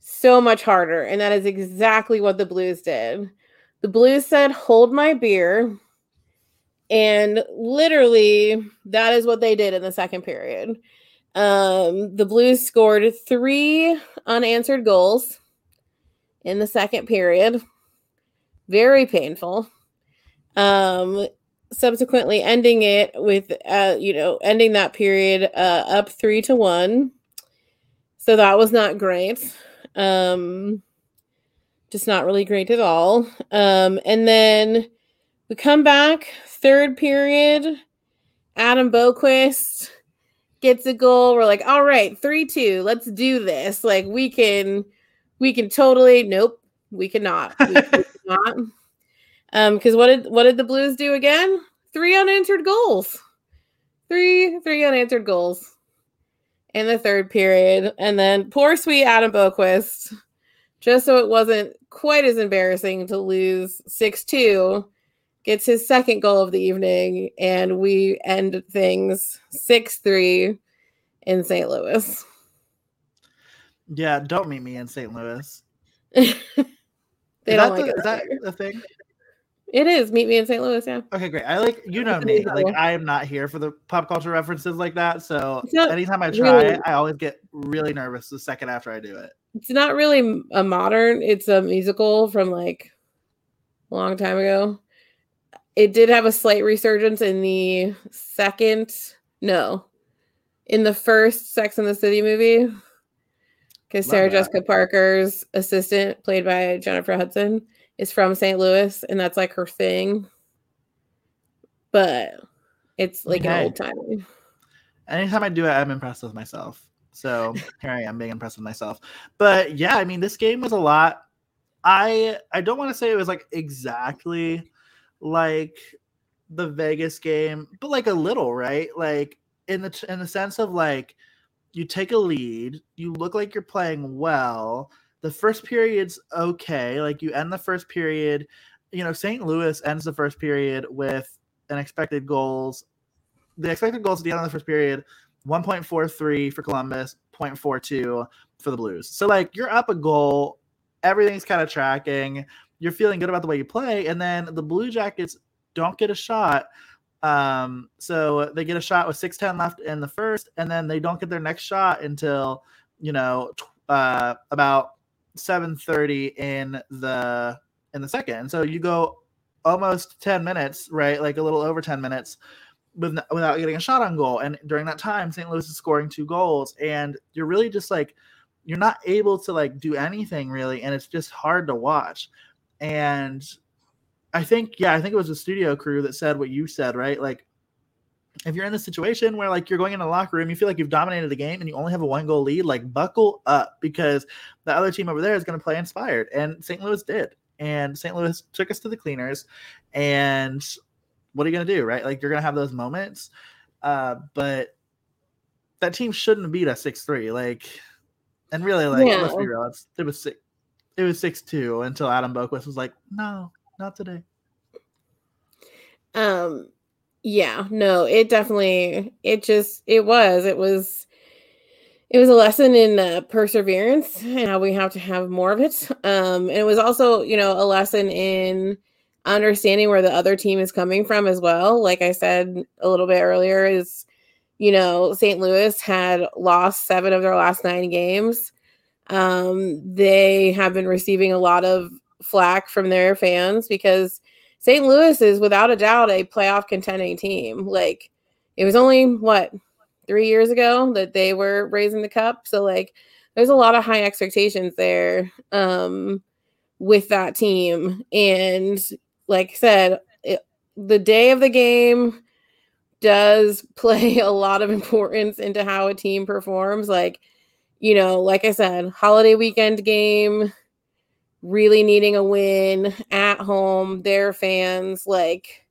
so much harder. And that is exactly what the Blues did. The Blues said, Hold my beer. And literally, that is what they did in the second period. Um, the Blues scored three unanswered goals in the second period. Very painful. Um, subsequently ending it with, uh, you know, ending that period uh, up three to one. So that was not great. Um, just not really great at all. Um, and then we come back, third period. Adam Boqvist gets a goal. We're like, all right, three, two, let's do this. Like we can, we can totally, nope, we cannot. We cannot. Um, because what did what did the Blues do again? Three unanswered goals. Three, three unanswered goals in the third period. And then poor sweet Adam Boqvist, just so it wasn't quite as embarrassing to lose 6-2 gets his second goal of the evening, and we end things 6 3 in St. Louis. Yeah, don't meet me in St. Louis. they is don't that, like the, it is that the thing? It is. Meet me in St. Louis, yeah. Okay, great. I like you know me. Like I am not here for the pop culture references like that. So anytime I try really- I always get really nervous the second after I do it. It's not really a modern, it's a musical from like a long time ago. It did have a slight resurgence in the second, no, in the first Sex and the City movie. Because Sarah that. Jessica Parker's assistant, played by Jennifer Hudson, is from St. Louis, and that's like her thing. But it's like Okay. an old time. Anytime I do it, I'm impressed with myself. So here I am being impressed with myself. But yeah, I mean, this game was a lot. I I don't want to say it was like exactly like the Vegas game, but like a little, right? Like in the in the sense of like you take a lead, you look like you're playing well. The first period's okay. Like you end the first period, you know, St. Louis ends the first period with an expected goals. The expected goals at the end of the first period 1.43 for Columbus, 0.42 for the Blues. So like you're up a goal, everything's kind of tracking. You're feeling good about the way you play, and then the Blue Jackets don't get a shot. Um, so they get a shot with 6:10 left in the first, and then they don't get their next shot until you know uh, about 7:30 in the in the second. And so you go almost 10 minutes, right? Like a little over 10 minutes with, without getting a shot on goal. And during that time, St. Louis is scoring two goals, and you're really just like you're not able to like do anything really, and it's just hard to watch. And I think, yeah, I think it was the studio crew that said what you said, right? Like if you're in this situation where like you're going in the locker room, you feel like you've dominated the game and you only have a one goal lead, like buckle up because the other team over there is going to play inspired. And St. Louis did. And St. Louis took us to the cleaners. And what are you going to do, right? Like you're going to have those moments. Uh, but that team shouldn't beat us 6 3. Like, and really, like, let's be Yeah. real. It's, it was six, it was 6 2 until Adam Boqvist was like, no, not today. Um yeah, no, it definitely it just it was it was it was a lesson in uh, perseverance and how we have to have more of it. Um and it was also, you know, a lesson in understanding where the other team is coming from as well. Like I said a little bit earlier is you know, St. Louis had lost 7 of their last 9 games. Um they have been receiving a lot of flack from their fans because St. Louis is without a doubt a playoff contending team. Like it was only what three years ago that they were raising the cup. So like there's a lot of high expectations there um with that team. And like I said, it, the day of the game does play a lot of importance into how a team performs. Like, you know, like I said, holiday weekend game, really needing a win at home, their fans, like,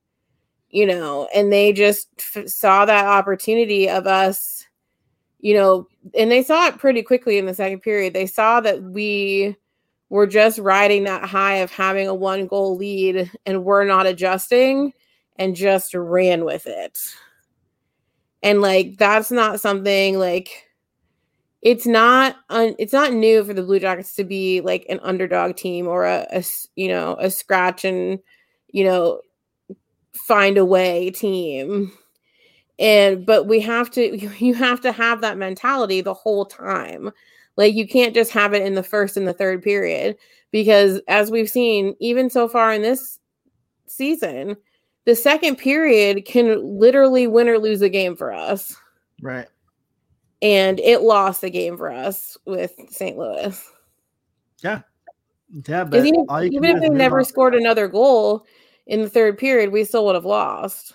you know, and they just f- saw that opportunity of us, you know, and they saw it pretty quickly in the second period. They saw that we were just riding that high of having a one goal lead and we're not adjusting and just ran with it. And like, that's not something like, it's not un, it's not new for the Blue Jackets to be like an underdog team or a, a you know a scratch and you know find a way team. And but we have to you have to have that mentality the whole time. Like you can't just have it in the first and the third period because as we've seen even so far in this season the second period can literally win or lose a game for us. Right. And it lost the game for us with St. Louis. Yeah. Yeah. But even, all you can even if they never on. scored another goal in the third period, we still would have lost.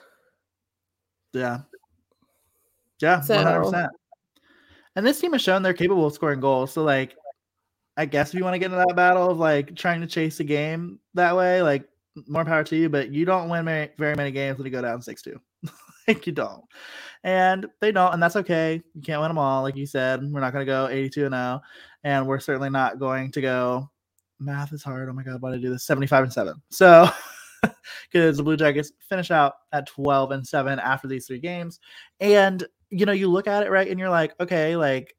Yeah. Yeah, So- one hundred percent. And this team has shown they're capable of scoring goals. So like I guess if you want to get into that battle of like trying to chase a game that way, like more power to you, but you don't win very, very many games when you go down 6 2. like you don't. And they don't, and that's okay. You can't win them all. Like you said, we're not going to go 82 and 0. And we're certainly not going to go. Math is hard. Oh my God, why did I do this? 75 and 7. So because the Blue Jackets finish out at 12 and 7 after these three games. And you know, you look at it right and you're like, okay, like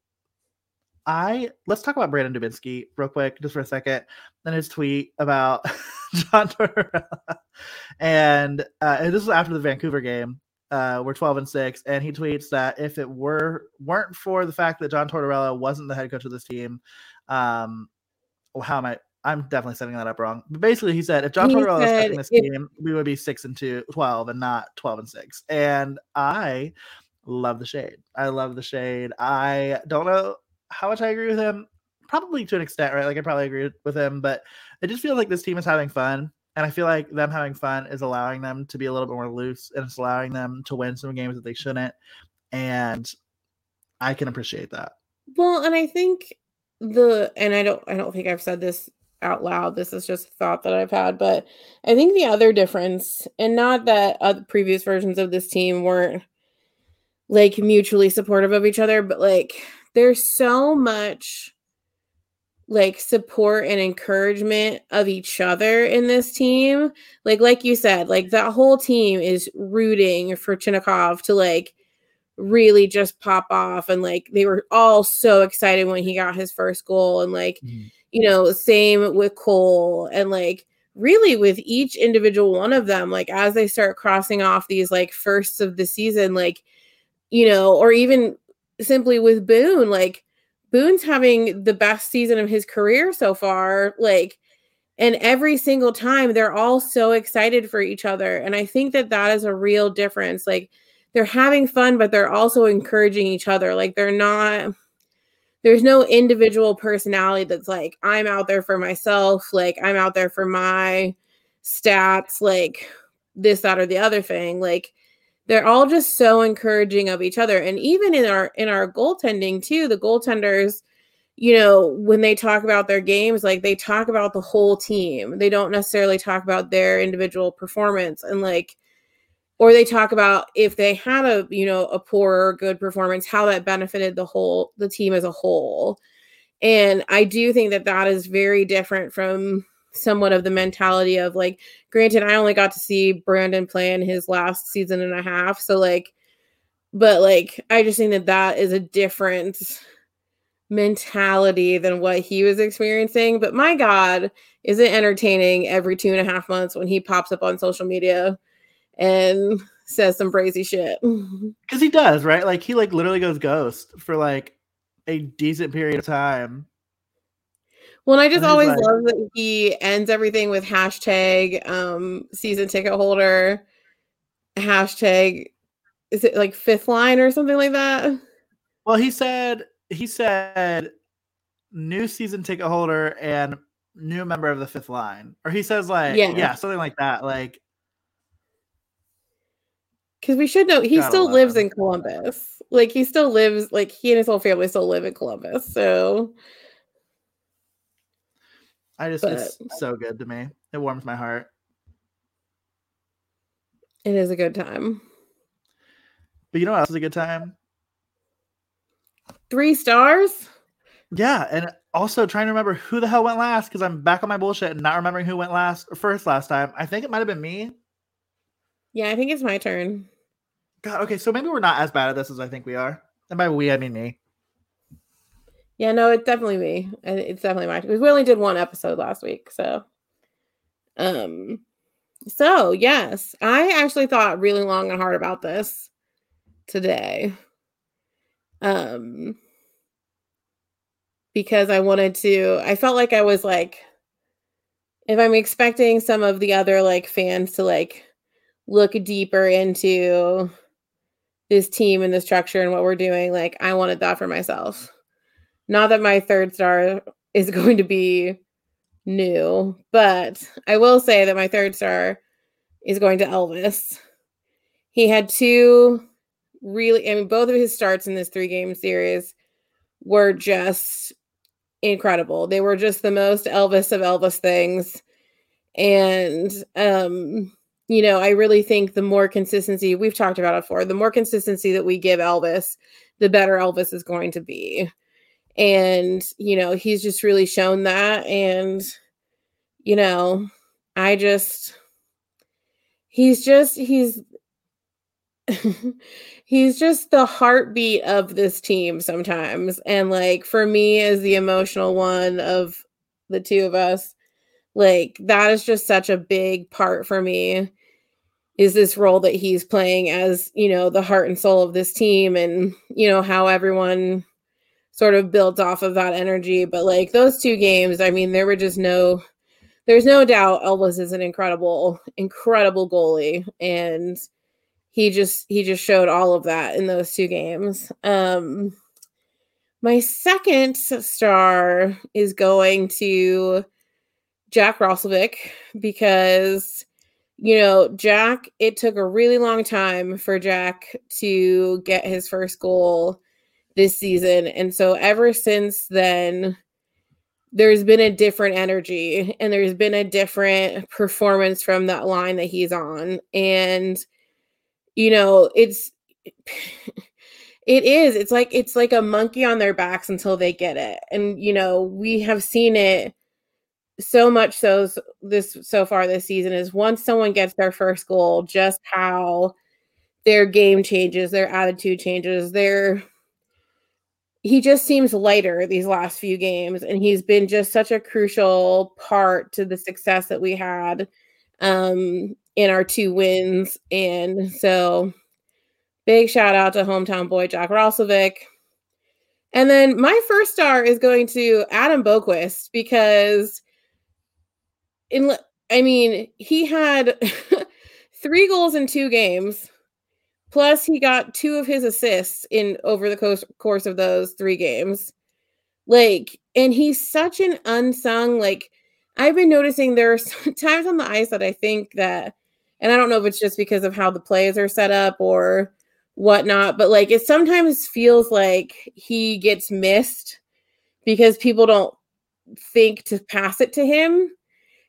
I let's talk about Brandon Dubinsky real quick, just for a second. Then his tweet about John Tortorella, and, uh, and this was after the Vancouver game. Uh, we're 12 and 6 and he tweets that if it were weren't for the fact that John Tortorella wasn't the head coach of this team um well, how am I I'm definitely setting that up wrong. But basically he said if John He Tortorella was coaching this if- game, we would be 6 and 2 12 and not 12 and 6. And I love the shade. I love the shade. I don't know how much I agree with him. Probably to an extent, right? Like I probably agree with him, but it just feels like this team is having fun. And I feel like them having fun is allowing them to be a little bit more loose and it's allowing them to win some games that they shouldn't. And I can appreciate that. Well, and I think the and I don't I don't think I've said this out loud. This is just a thought that I've had, but I think the other difference, and not that other previous versions of this team weren't like mutually supportive of each other, but like there's so much like support and encouragement of each other in this team. Like like you said, like that whole team is rooting for Chinakhov to like really just pop off and like they were all so excited when he got his first goal and like mm-hmm. you know same with Cole and like really with each individual one of them like as they start crossing off these like firsts of the season like you know or even simply with Boone like Boone's having the best season of his career so far like and every single time they're all so excited for each other and I think that that is a real difference like they're having fun but they're also encouraging each other like they're not there's no individual personality that's like i'm out there for myself like i'm out there for my stats like this that or the other thing like they're all just so encouraging of each other. And even in our in our goaltending too the goaltenders you know when they talk about their games like they talk about the whole team. They don't necessarily talk about their individual performance and like or they talk about if they had a you know a poor or good performance how that benefited the whole the team as a whole. And i do think that that is very different from somewhat of the mentality of like granted i only got to see brandon play in his last season and a half so like but like i just think that that is a different mentality than what he was experiencing but my god is it entertaining every two and a half months when he pops up on social media and says some crazy shit. Because he does, right? Like he like literally goes ghost for like a decent period of time. Well, and I just always like- love that he ends everything with hashtag um season ticket holder, hashtag is it like fifth line or something like that? Well, he said he said new season ticket holder and new member of the fifth line. Or he says like Yeah. yeah, something like that. Like Because we should know he still lives him. in Columbus. Like he still lives, like he and his whole family still live in Columbus. So I just it's so good to me. It warms my heart. it is a good time. But you know what else is a good time? Three stars. Yeah, and also trying to remember who the hell went last because I'm back on my bullshit and not remembering who went last or first last time. I think it might have been me. Yeah, I think it's my turn. God, okay, so maybe we're not as bad at this as I think we are. And by we, I mean me. Yeah, no, it's definitely me. It's definitely my we only did one episode last week, so um so yes, I actually thought really long and hard about this today. Um because I wanted to I felt like I was like if I'm expecting some of the other like fans to like look deeper into this team and the structure and what we're doing, like I wanted that for myself. Not that my third star is going to be new, but I will say that my third star is going to Elvis. He had two really, I mean, both of his starts in this three game series were just incredible. They were just the most Elvis of Elvis things. And, um, you know, I really think the more consistency we've talked about it before, the more consistency that we give Elvis, the better Elvis is going to be and you know he's just really shown that and you know i just he's just he's he's just the heartbeat of this team sometimes and like for me as the emotional one of the two of us like that is just such a big part for me is this role that he's playing as you know the heart and soul of this team and you know how everyone sort of built off of that energy. But like those two games i mean there were just no there's no doubt elvis is an incredible incredible goalie. And he just he just showed all of that in those two games. Um my second star is going to Jack Roslovic because you know, Jack, it took a really long time for Jack to get his first goal this season. And so ever since then, there's been a different energy and there's been a different performance from that line that he's on. And you know, it's it is. It's like it's like a monkey on their backs until they get it. And you know, we have seen it so much so this so far this season is once someone gets their first goal, just how their game changes, their attitude changes, their he just seems lighter these last few games and he's been just such a crucial part to the success that we had um in our two wins. And so big shout out to hometown boy Jack Roslovic. And then my first star is going to Adam Boqvist because in I mean, he had three goals in two games. Plus, he got two of his assists in over the course, course of those three games. Like, and he's such an unsung, like, I've been noticing there are times on the ice that I think that and I don't know if it's just because of how the plays are set up or whatnot, but like it sometimes feels like he gets missed because people don't think to pass it to him.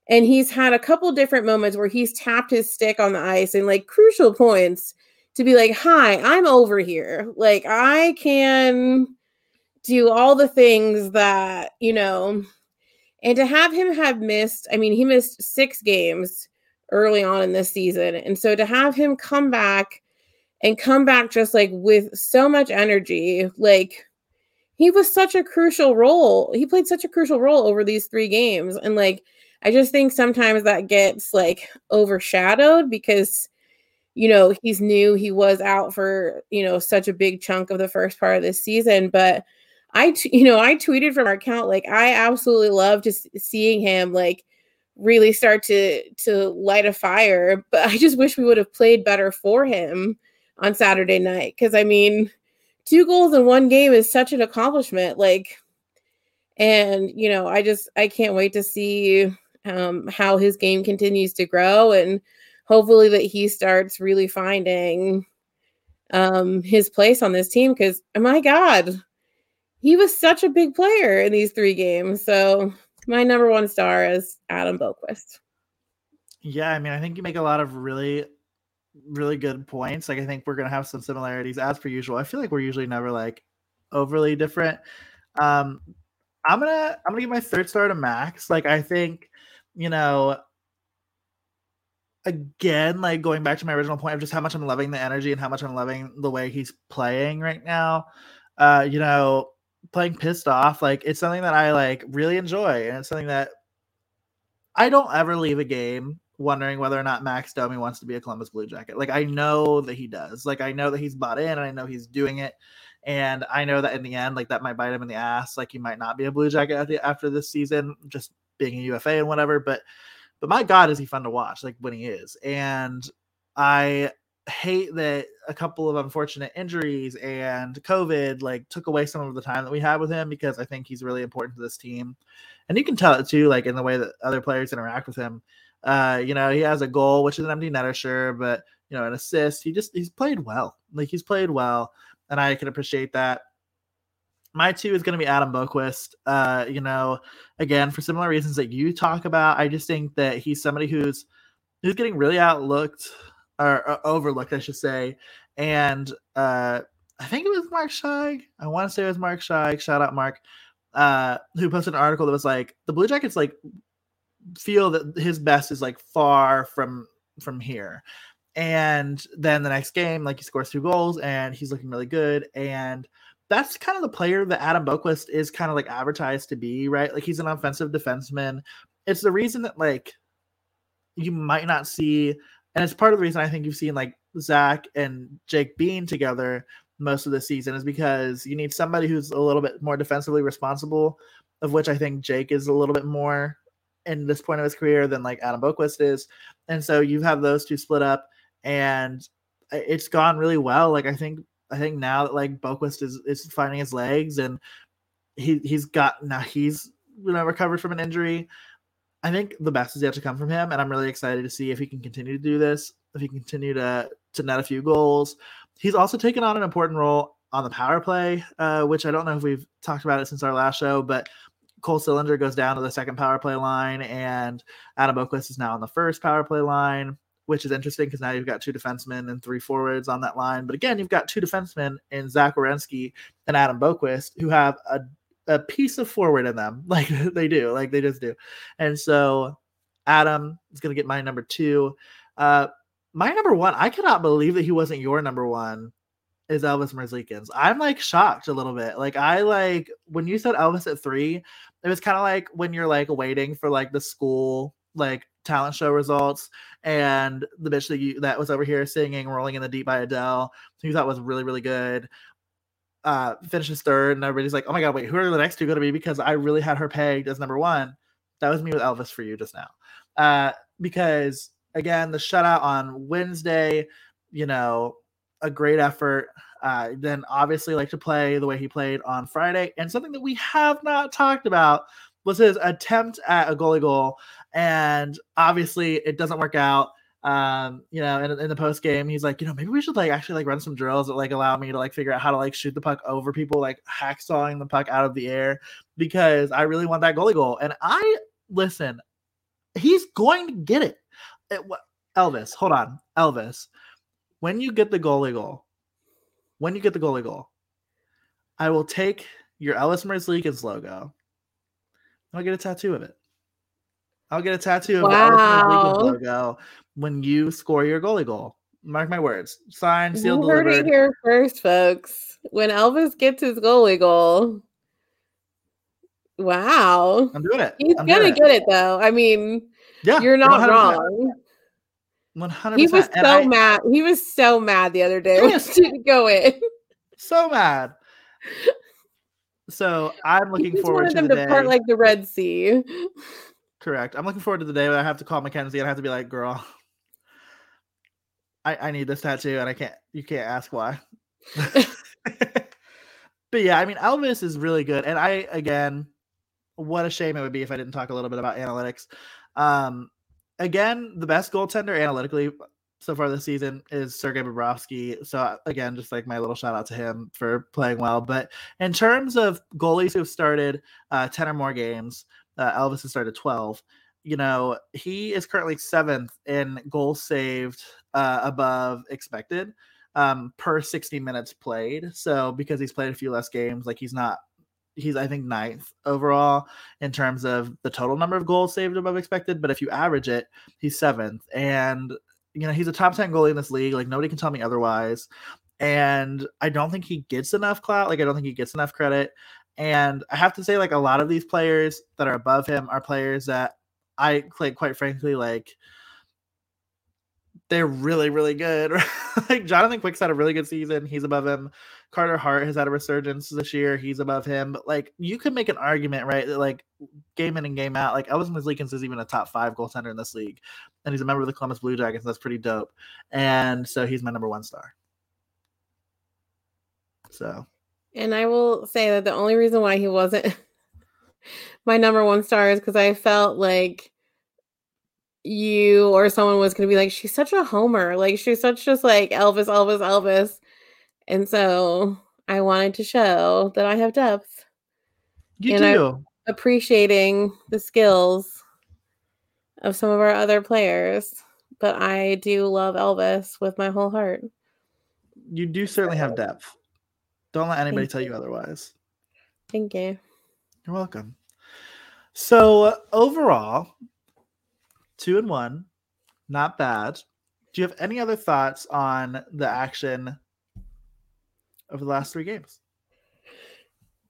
And he's had a couple different moments where he's tapped his stick on the ice in like crucial points to be like, Hi, I'm over here. Like, I can do all the things that, you know, and to have him have missed, I mean, he missed six games early on in this season. And so to have him come back and come back just like with so much energy, like he was such a crucial role. He played such a crucial role over these three games. And like, I just think sometimes that gets like overshadowed because, you know, he's new. He was out for, you know, such a big chunk of the first part of this season. But I, you know, I tweeted from our account, like, I absolutely love just seeing him like really start to to light a fire but i just wish we would have played better for him on saturday night because i mean two goals in one game is such an accomplishment like and you know i just i can't wait to see um how his game continues to grow and hopefully that he starts really finding um his place on this team because my god he was such a big player in these three games so my number one star is Adam Boqvist. Yeah, I mean, I think you make a lot of really, really good points. Like, I think we're gonna have some similarities as per usual. I feel like we're usually never like overly different. Um, I'm gonna I'm gonna give my third star to Max. Like, I think, you know, again, like going back to my original point of just how much I'm loving the energy and how much I'm loving the way he's playing right now. Uh, you know, playing pissed off like it's something that i like really enjoy and it's something that i don't ever leave a game wondering whether or not max domi wants to be a columbus blue jacket like i know that he does like i know that he's bought in and i know he's doing it and i know that in the end like that might bite him in the ass like he might not be a blue jacket after this season just being a ufa and whatever but but my god is he fun to watch like when he is and i hate that a couple of unfortunate injuries and COVID like took away some of the time that we had with him because I think he's really important to this team. And you can tell it too, like in the way that other players interact with him. Uh, you know, he has a goal, which is an empty netter, sure, but you know, an assist. He just he's played well. Like he's played well, and I can appreciate that. My two is going to be Adam Boqvist. Uh, you know, again for similar reasons that you talk about. I just think that he's somebody who's who's getting really outlooked or, or overlooked, I should say. And uh, I think it was Mark Scheig. I want to say it was Mark Scheig. Shout out Mark, uh, who posted an article that was like the Blue Jackets like feel that his best is like far from from here. And then the next game, like he scores two goals and he's looking really good. And that's kind of the player that Adam Boqvist is kind of like advertised to be, right? Like he's an offensive defenseman. It's the reason that like you might not see, and it's part of the reason I think you've seen like Zach and Jake being together most of the season is because you need somebody who's a little bit more defensively responsible, of which I think Jake is a little bit more in this point of his career than like Adam Boqvist is. And so you have those two split up and uh, it's gone really well. Like I think I think now that like Boqvist is is finding his legs and he he's got now he's you know recovered from an injury. I think the best is yet to come from him, and I'm really excited to see if he can continue to do this, if he can continue to to net a few goals. He's also taken on an important role on the power play, uh, which I don't know if we've talked about it since our last show, but Cole Sillinger goes down to the second power play line, and Adam Boqvist is now on the first power play line, which is interesting because now you've got two defensemen and three forwards on that line. But again, you've got two defensemen in Zach Werenski and Adam Boqvist who have a, a piece of forward in them, like they do, like they just do. And so Adam is going to get my number two. Uh, my number one, I cannot believe that he wasn't your number one is Elvis Merzlikins. I'm like shocked a little bit. Like I like when you said Elvis at three, it was kind of like when you're like waiting for like the school like talent show results and the bitch that you that was over here singing rolling in the deep by adele who you thought was really really good uh finishes third and everybody's like oh my god wait who are the next two going to be? Because i really had her pegged as number one. That was me with elvis for you just now. Uh because again the shutout on wednesday you know a great effort. Uh then obviously like to play the way he played on friday and something that we have not talked about was his attempt at a goalie goal and obviously it doesn't work out um you know in, in the post game he's like you know maybe we should like actually like run some drills that like allow me to like figure out how to like shoot the puck over people like hacksawing the puck out of the air because i really want that goalie goal. And i listen he's going to get it, it elvis hold on. Elvis when you get the goalie goal when you get the goalie goal i will take your Elvis Merzlikins logo. I'll get a tattoo of it I'll get a tattoo of wow. the logo when you score your goalie goal. Mark my words. Signed, sealed, you heard delivered. it here first, folks. When Elvis gets his goalie goal. Wow. I'm doing it. He's I'm gonna get it. it though. I mean, yeah, you're not 100%. wrong. 100 He was so I, mad. He was so mad the other day he didn't go in. So mad. So I'm looking forward to them the to part like the Red Sea. Correct. I'm looking forward to the day when I have to call Mackenzie and I have to be like, girl, I, I need this tattoo and I can't you can't ask why. but yeah, I mean Elvis is really good. And I again, what a shame it would be if I didn't talk a little bit about analytics. Um again, the best goaltender analytically so far this season is Sergei Bobrovsky. So again, just like my little shout out to him for playing well. But in terms of goalies who've started uh, 10 or more games, uh, Elvis has started 12. You know, he is currently seventh in goals saved uh, above expected um, per 60 minutes played. So because he's played a few less games, like he's not, he's I think ninth overall in terms of the total number of goals saved above expected. But if you average it, he's seventh, and you know he's a top 10 goalie in this league. Like nobody can tell me otherwise. And I don't think he gets enough clout. Like I don't think he gets enough credit. And I have to say, like a lot of these players that are above him are players that I like, quite frankly, like they're really, really good. like Jonathan Quick's had a really good season. He's above him. Carter Hart has had a resurgence this year. He's above him. But like you could make an argument, right? That like game in and game out, like Elvis Merzlikins is even a top five goaltender in this league. And he's a member of the Columbus Blue Jackets. That's pretty dope. And so he's my number one star. So and I will say that the only reason why he wasn't my number one star is because I felt like you or someone was going to be like, she's such a homer. Like, she's such just like Elvis, Elvis, Elvis. And so I wanted to show that I have depth. You and do. I'm appreciating the skills of some of our other players. But I do love Elvis with my whole heart. You do certainly have depth. Don't let anybody Thank tell you. otherwise. Thank you. You're welcome. So uh, overall, two and one, Not bad. Do you have any other thoughts on the action of the last three games?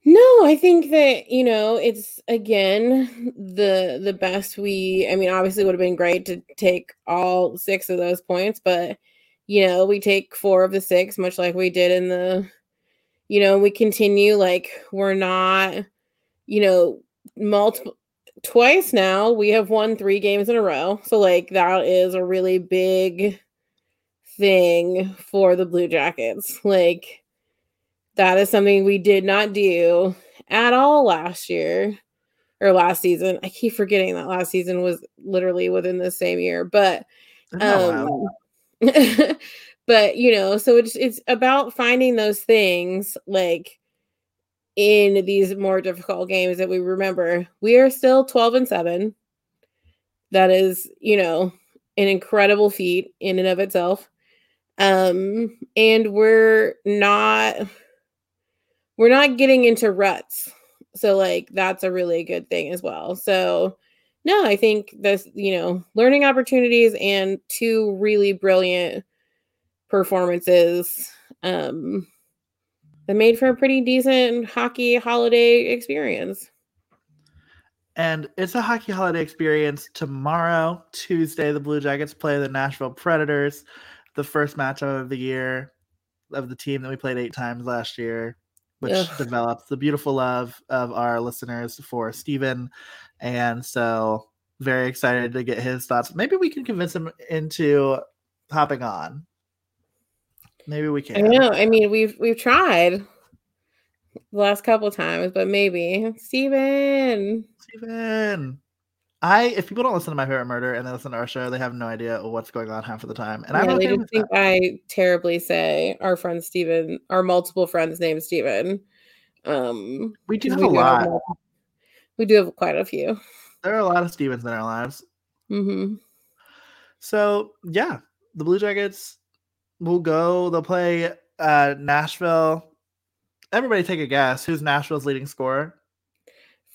No, I think that, you know, it's again the the best we I mean, obviously would have been great to take all six of those points, but you know, we take four of the six, much like we did in the you know, we continue like we're not, you know, multiple twice now we have won three games in a row. So like that is a really big thing for the Blue Jackets. Like that is something we did not do at all last year or last season. I keep forgetting that last season was literally within the same year, but um but you know, so it's it's about finding those things like in these more difficult games that we remember. We are still 12 and 7. That is, you know, an incredible feat in and of itself. Um and we're not we're not getting into ruts. So like that's a really good thing as well. So no, I think this, you know, learning opportunities and two really brilliant performances um that made for a pretty decent hockey holiday experience. And it's a hockey holiday experience tomorrow, Tuesday. The Blue Jackets play the Nashville Predators, the first matchup of the year of the team that we played eight times last year which Ugh. develops the beautiful love of our listeners for Steven. And so very excited to get his thoughts. Maybe we can convince him into hopping on. Maybe we can. I know. I mean, we've we've tried the last couple times, but maybe Steven. Steven. I if people don't listen to my favorite murder and they listen to our show, they have no idea what's going on half of the time. And yeah, okay they just think that. I terribly say our friend Steven, our multiple friends named Steven. Um we do have we a lot. Have, we do have quite a few. There are a lot of Stevens in our lives. Mm-hmm. So yeah, the Blue Jackets will go, they'll play uh Nashville. Everybody take a guess. Who's Nashville's leading scorer?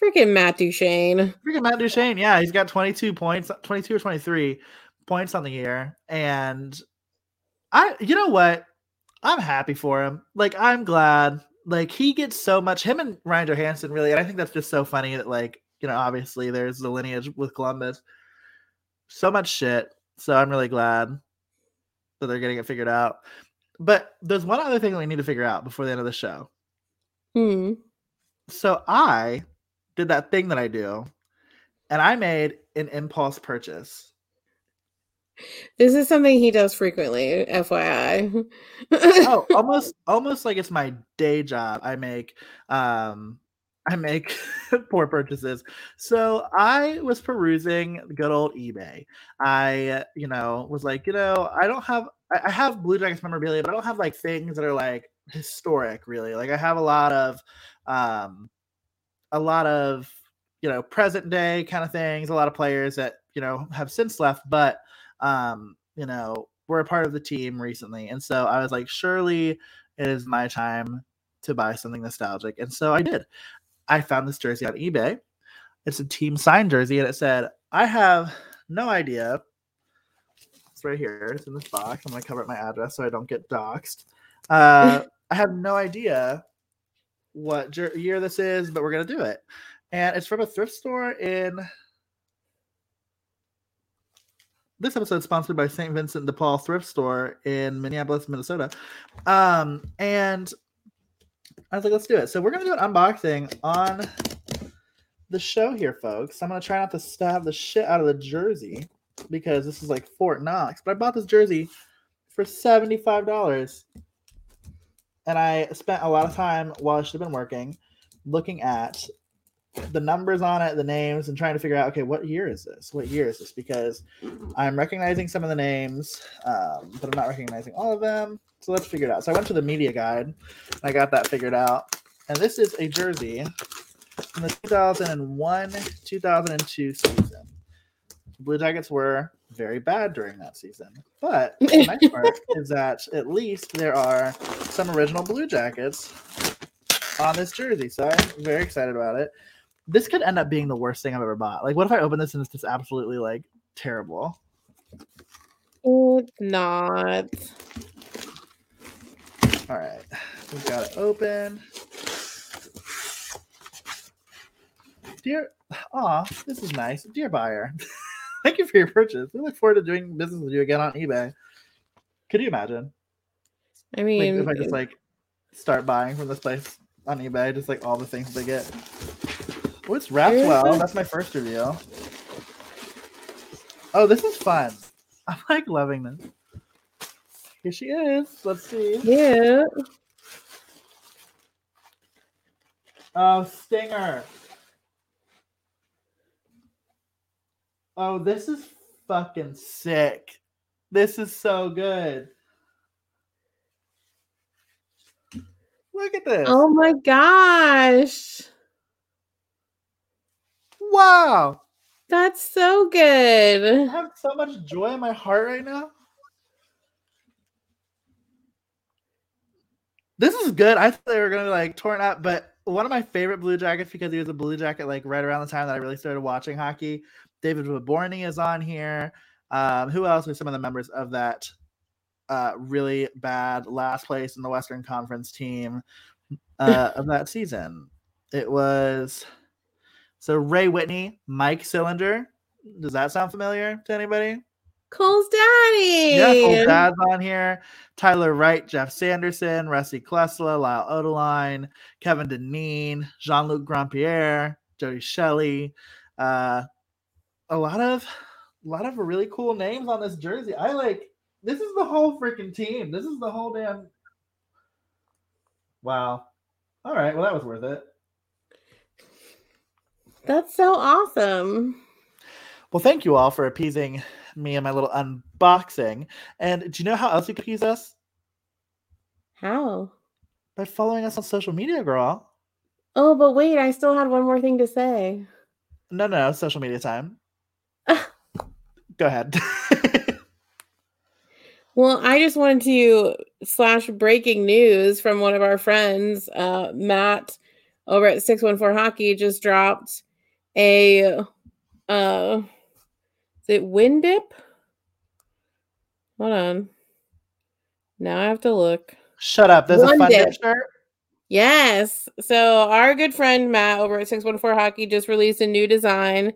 Freaking Matt Duchene. Freaking Matt Duchene. Yeah, he's got 22 points, 22 or 23 points on the year. And I, you know what? I'm happy for him. Like, I'm glad. Like, he gets so much, him and Ryan Johansen, really. And I think that's just so funny that, like, you know, obviously there's the lineage with Columbus. So much shit. So I'm really glad that they're getting it figured out. But there's one other thing we need to figure out before the end of the show. Hmm. So I did that thing that I do, and I made an impulse purchase. This is something he does frequently, FYI. oh, almost almost like it's my day job. I make um I make poor purchases. So I was perusing good old eBay. I, you know, was like, you know, I don't have I have Blue Jackets memorabilia, but I don't have like things that are like historic really. Like I have a lot of um a lot of you know present day kind of things a lot of players that you know have since left but um you know were a part of the team recently and so i was like surely it is my time to buy something nostalgic and so i did i found this jersey on ebay it's a team signed jersey and it said i have no idea it's right here it's in this box i'm going to cover up my address so i don't get doxxed uh, i have no idea what jer- year this is, but we're gonna do it. And it's from a thrift store in. This episode is sponsored by St. Vincent de Paul Thrift Store in Minneapolis, Minnesota. Um, and I was like, let's do it. So we're gonna do an unboxing on the show here, folks. I'm gonna try not to stab the shit out of the jersey because this is like Fort Knox. But I bought this jersey for $75 and I spent a lot of time while I should have been working looking at the numbers on it, the names, and trying to figure out okay, what year is this? What year is this? Because I'm recognizing some of the names, um, but I'm not recognizing all of them. So let's figure it out. So I went to the media guide. And I got that figured out, and this is a jersey from the 2001 2002 season. Blue Jackets were very bad during that season. But the nice part is that at least there are some original Blue Jackets on this jersey. So I'm very excited about it. This could end up being the worst thing I've ever bought. Like, what if I open this and it's just absolutely like terrible? it's not. All right, we've got it open. Dear, aw, this is nice. Dear buyer, thank you for your purchase. We look forward to doing business with you again on eBay. Could you imagine? I Like, mean, if I just like start buying from this place on eBay, just like all the things they get. Oh, it's wrapped well. That's my first review. Oh, this is fun. I'm like loving this. Here she is. Let's see. yeah. Oh, Stinger. Oh, this is fucking sick. This is so good. Look at this. Oh my gosh. Wow. That's so good. I have so much joy in my heart right now. This is good. I thought they were gonna be like torn up, but one of my favorite Blue Jackets because he was a Blue Jacket like right around the time that I really started watching hockey. David Vyborny is on here. Um, who else are some of the members of that uh, really bad last place in the Western Conference team uh, of that season? It was so Ray Whitney, Mike Sillinger. Does that sound familiar to anybody? Cole's daddy. Yeah, Cole Dad's on here. Tyler Wright, Geoff Sanderson, Rusty Klesla, Lyle Odelein, Kevin Dineen, Jean Luc Grandpierre, Jody Shelley. Uh, a lot of, a lot of really cool names on this jersey. I like. This is the whole freaking team. This is the whole damn. Wow. All right. Well, that was worth it. That's so awesome. Well, thank you all for appeasing me and my little unboxing. And do you know how else you can appease us? How? By following us on social media, girl. Oh, but wait, I still had one more thing to say. No, no, social media time. Go ahead. Well, I just wanted to slash breaking news from one of our friends, uh, Matt over at 614 Hockey just dropped a uh is it wind dip? Hold on. Now I have to look. Shut up. There's a fun dip. dip shirt. Yes. So our good friend Matt over at 614 Hockey just released a new design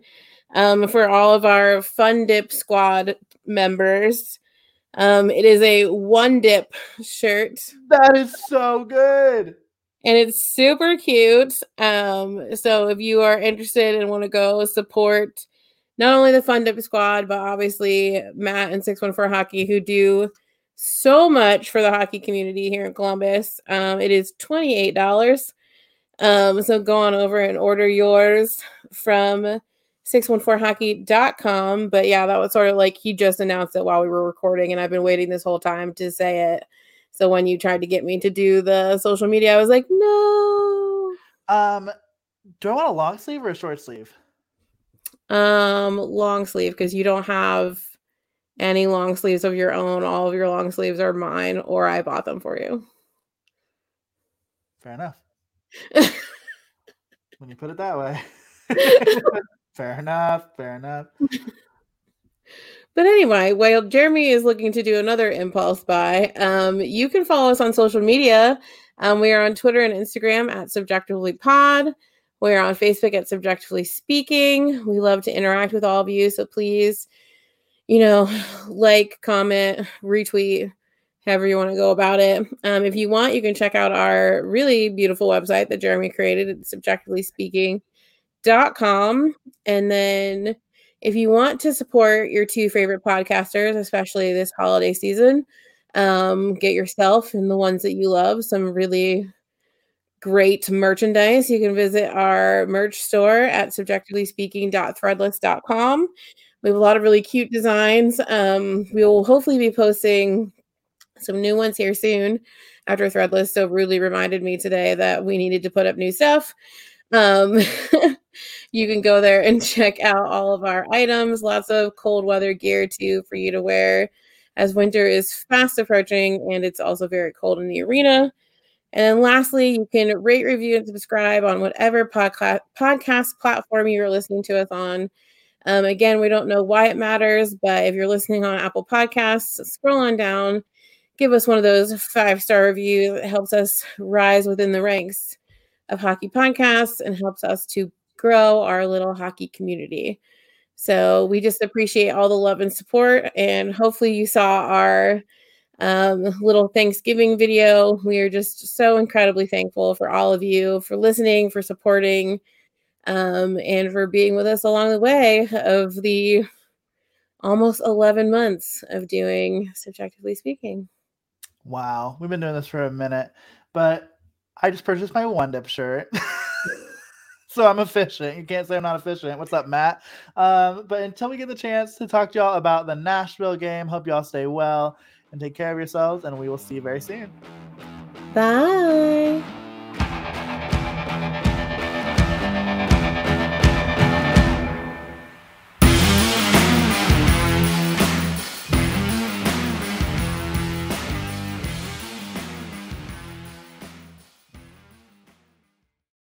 um, for all of our Fun Dip Squad members. Um, it is a one dip shirt That is so good. And it's super cute. Um, so if you are interested and want to go support not only the Fun Dip Squad, but obviously Matt and 614 Hockey, who do so much for the hockey community here in Columbus. Um, it is $28. Um, so go on over and order yours from 614hockey.com. But yeah, that was sort of like he just announced it while we were recording, and I've been waiting this whole time to say it. So when you tried to get me to do the social media, I was like, no. Um, do I want a long sleeve or a short sleeve? Um, long sleeve because you don't have any long sleeves of your own. All of your long sleeves are mine, or I bought them for you. Fair enough. when you put it that way. fair enough. Fair enough. But anyway, while Jeremy is looking to do another impulse buy, um, you can follow us on social media. Um, we are on Twitter and Instagram at CBJectively Pod. We are on Facebook at CBJectively Speaking. We love to interact with all of you, so please, you know, like, comment, retweet, however you want to go about it. Um, if you want, you can check out our really beautiful website that Jeremy created at cbjectivelyspeaking.com. And then if you want to support your two favorite podcasters, especially this holiday season, um, get yourself and the ones that you love some really great merchandise. You can visit our merch store at cbjectivelyspeaking.threadless.com. We have a lot of really cute designs. Um, we will hopefully be posting some new ones here soon after Threadless so rudely reminded me today that we needed to put up new stuff. Um, you can go there and check out all of our items, lots of cold weather gear too for you to wear as winter is fast approaching and it's also very cold in the arena. And lastly, you can rate, review, and subscribe on whatever podca- podcast platform you're listening to us on. Um, again, we don't know why it matters, but if you're listening on Apple Podcasts, scroll on down, give us one of those five star reviews. It helps us rise within the ranks of hockey podcasts and helps us to grow our little hockey community. So we just appreciate all the love and support. And hopefully, you saw our um, little Thanksgiving video. We are just so incredibly thankful for all of you for listening, for supporting, um, and for being with us along the way of the almost 11 months of doing CBJectively Speaking. Wow, we've been doing this for a minute, but I just purchased my one dip shirt. so I'm efficient. You can't say I'm not efficient. What's up, Matt? Um, but until we get the chance to talk to y'all about the Nashville game, hope y'all stay well and take care of yourselves, and we will see you very soon. Bye.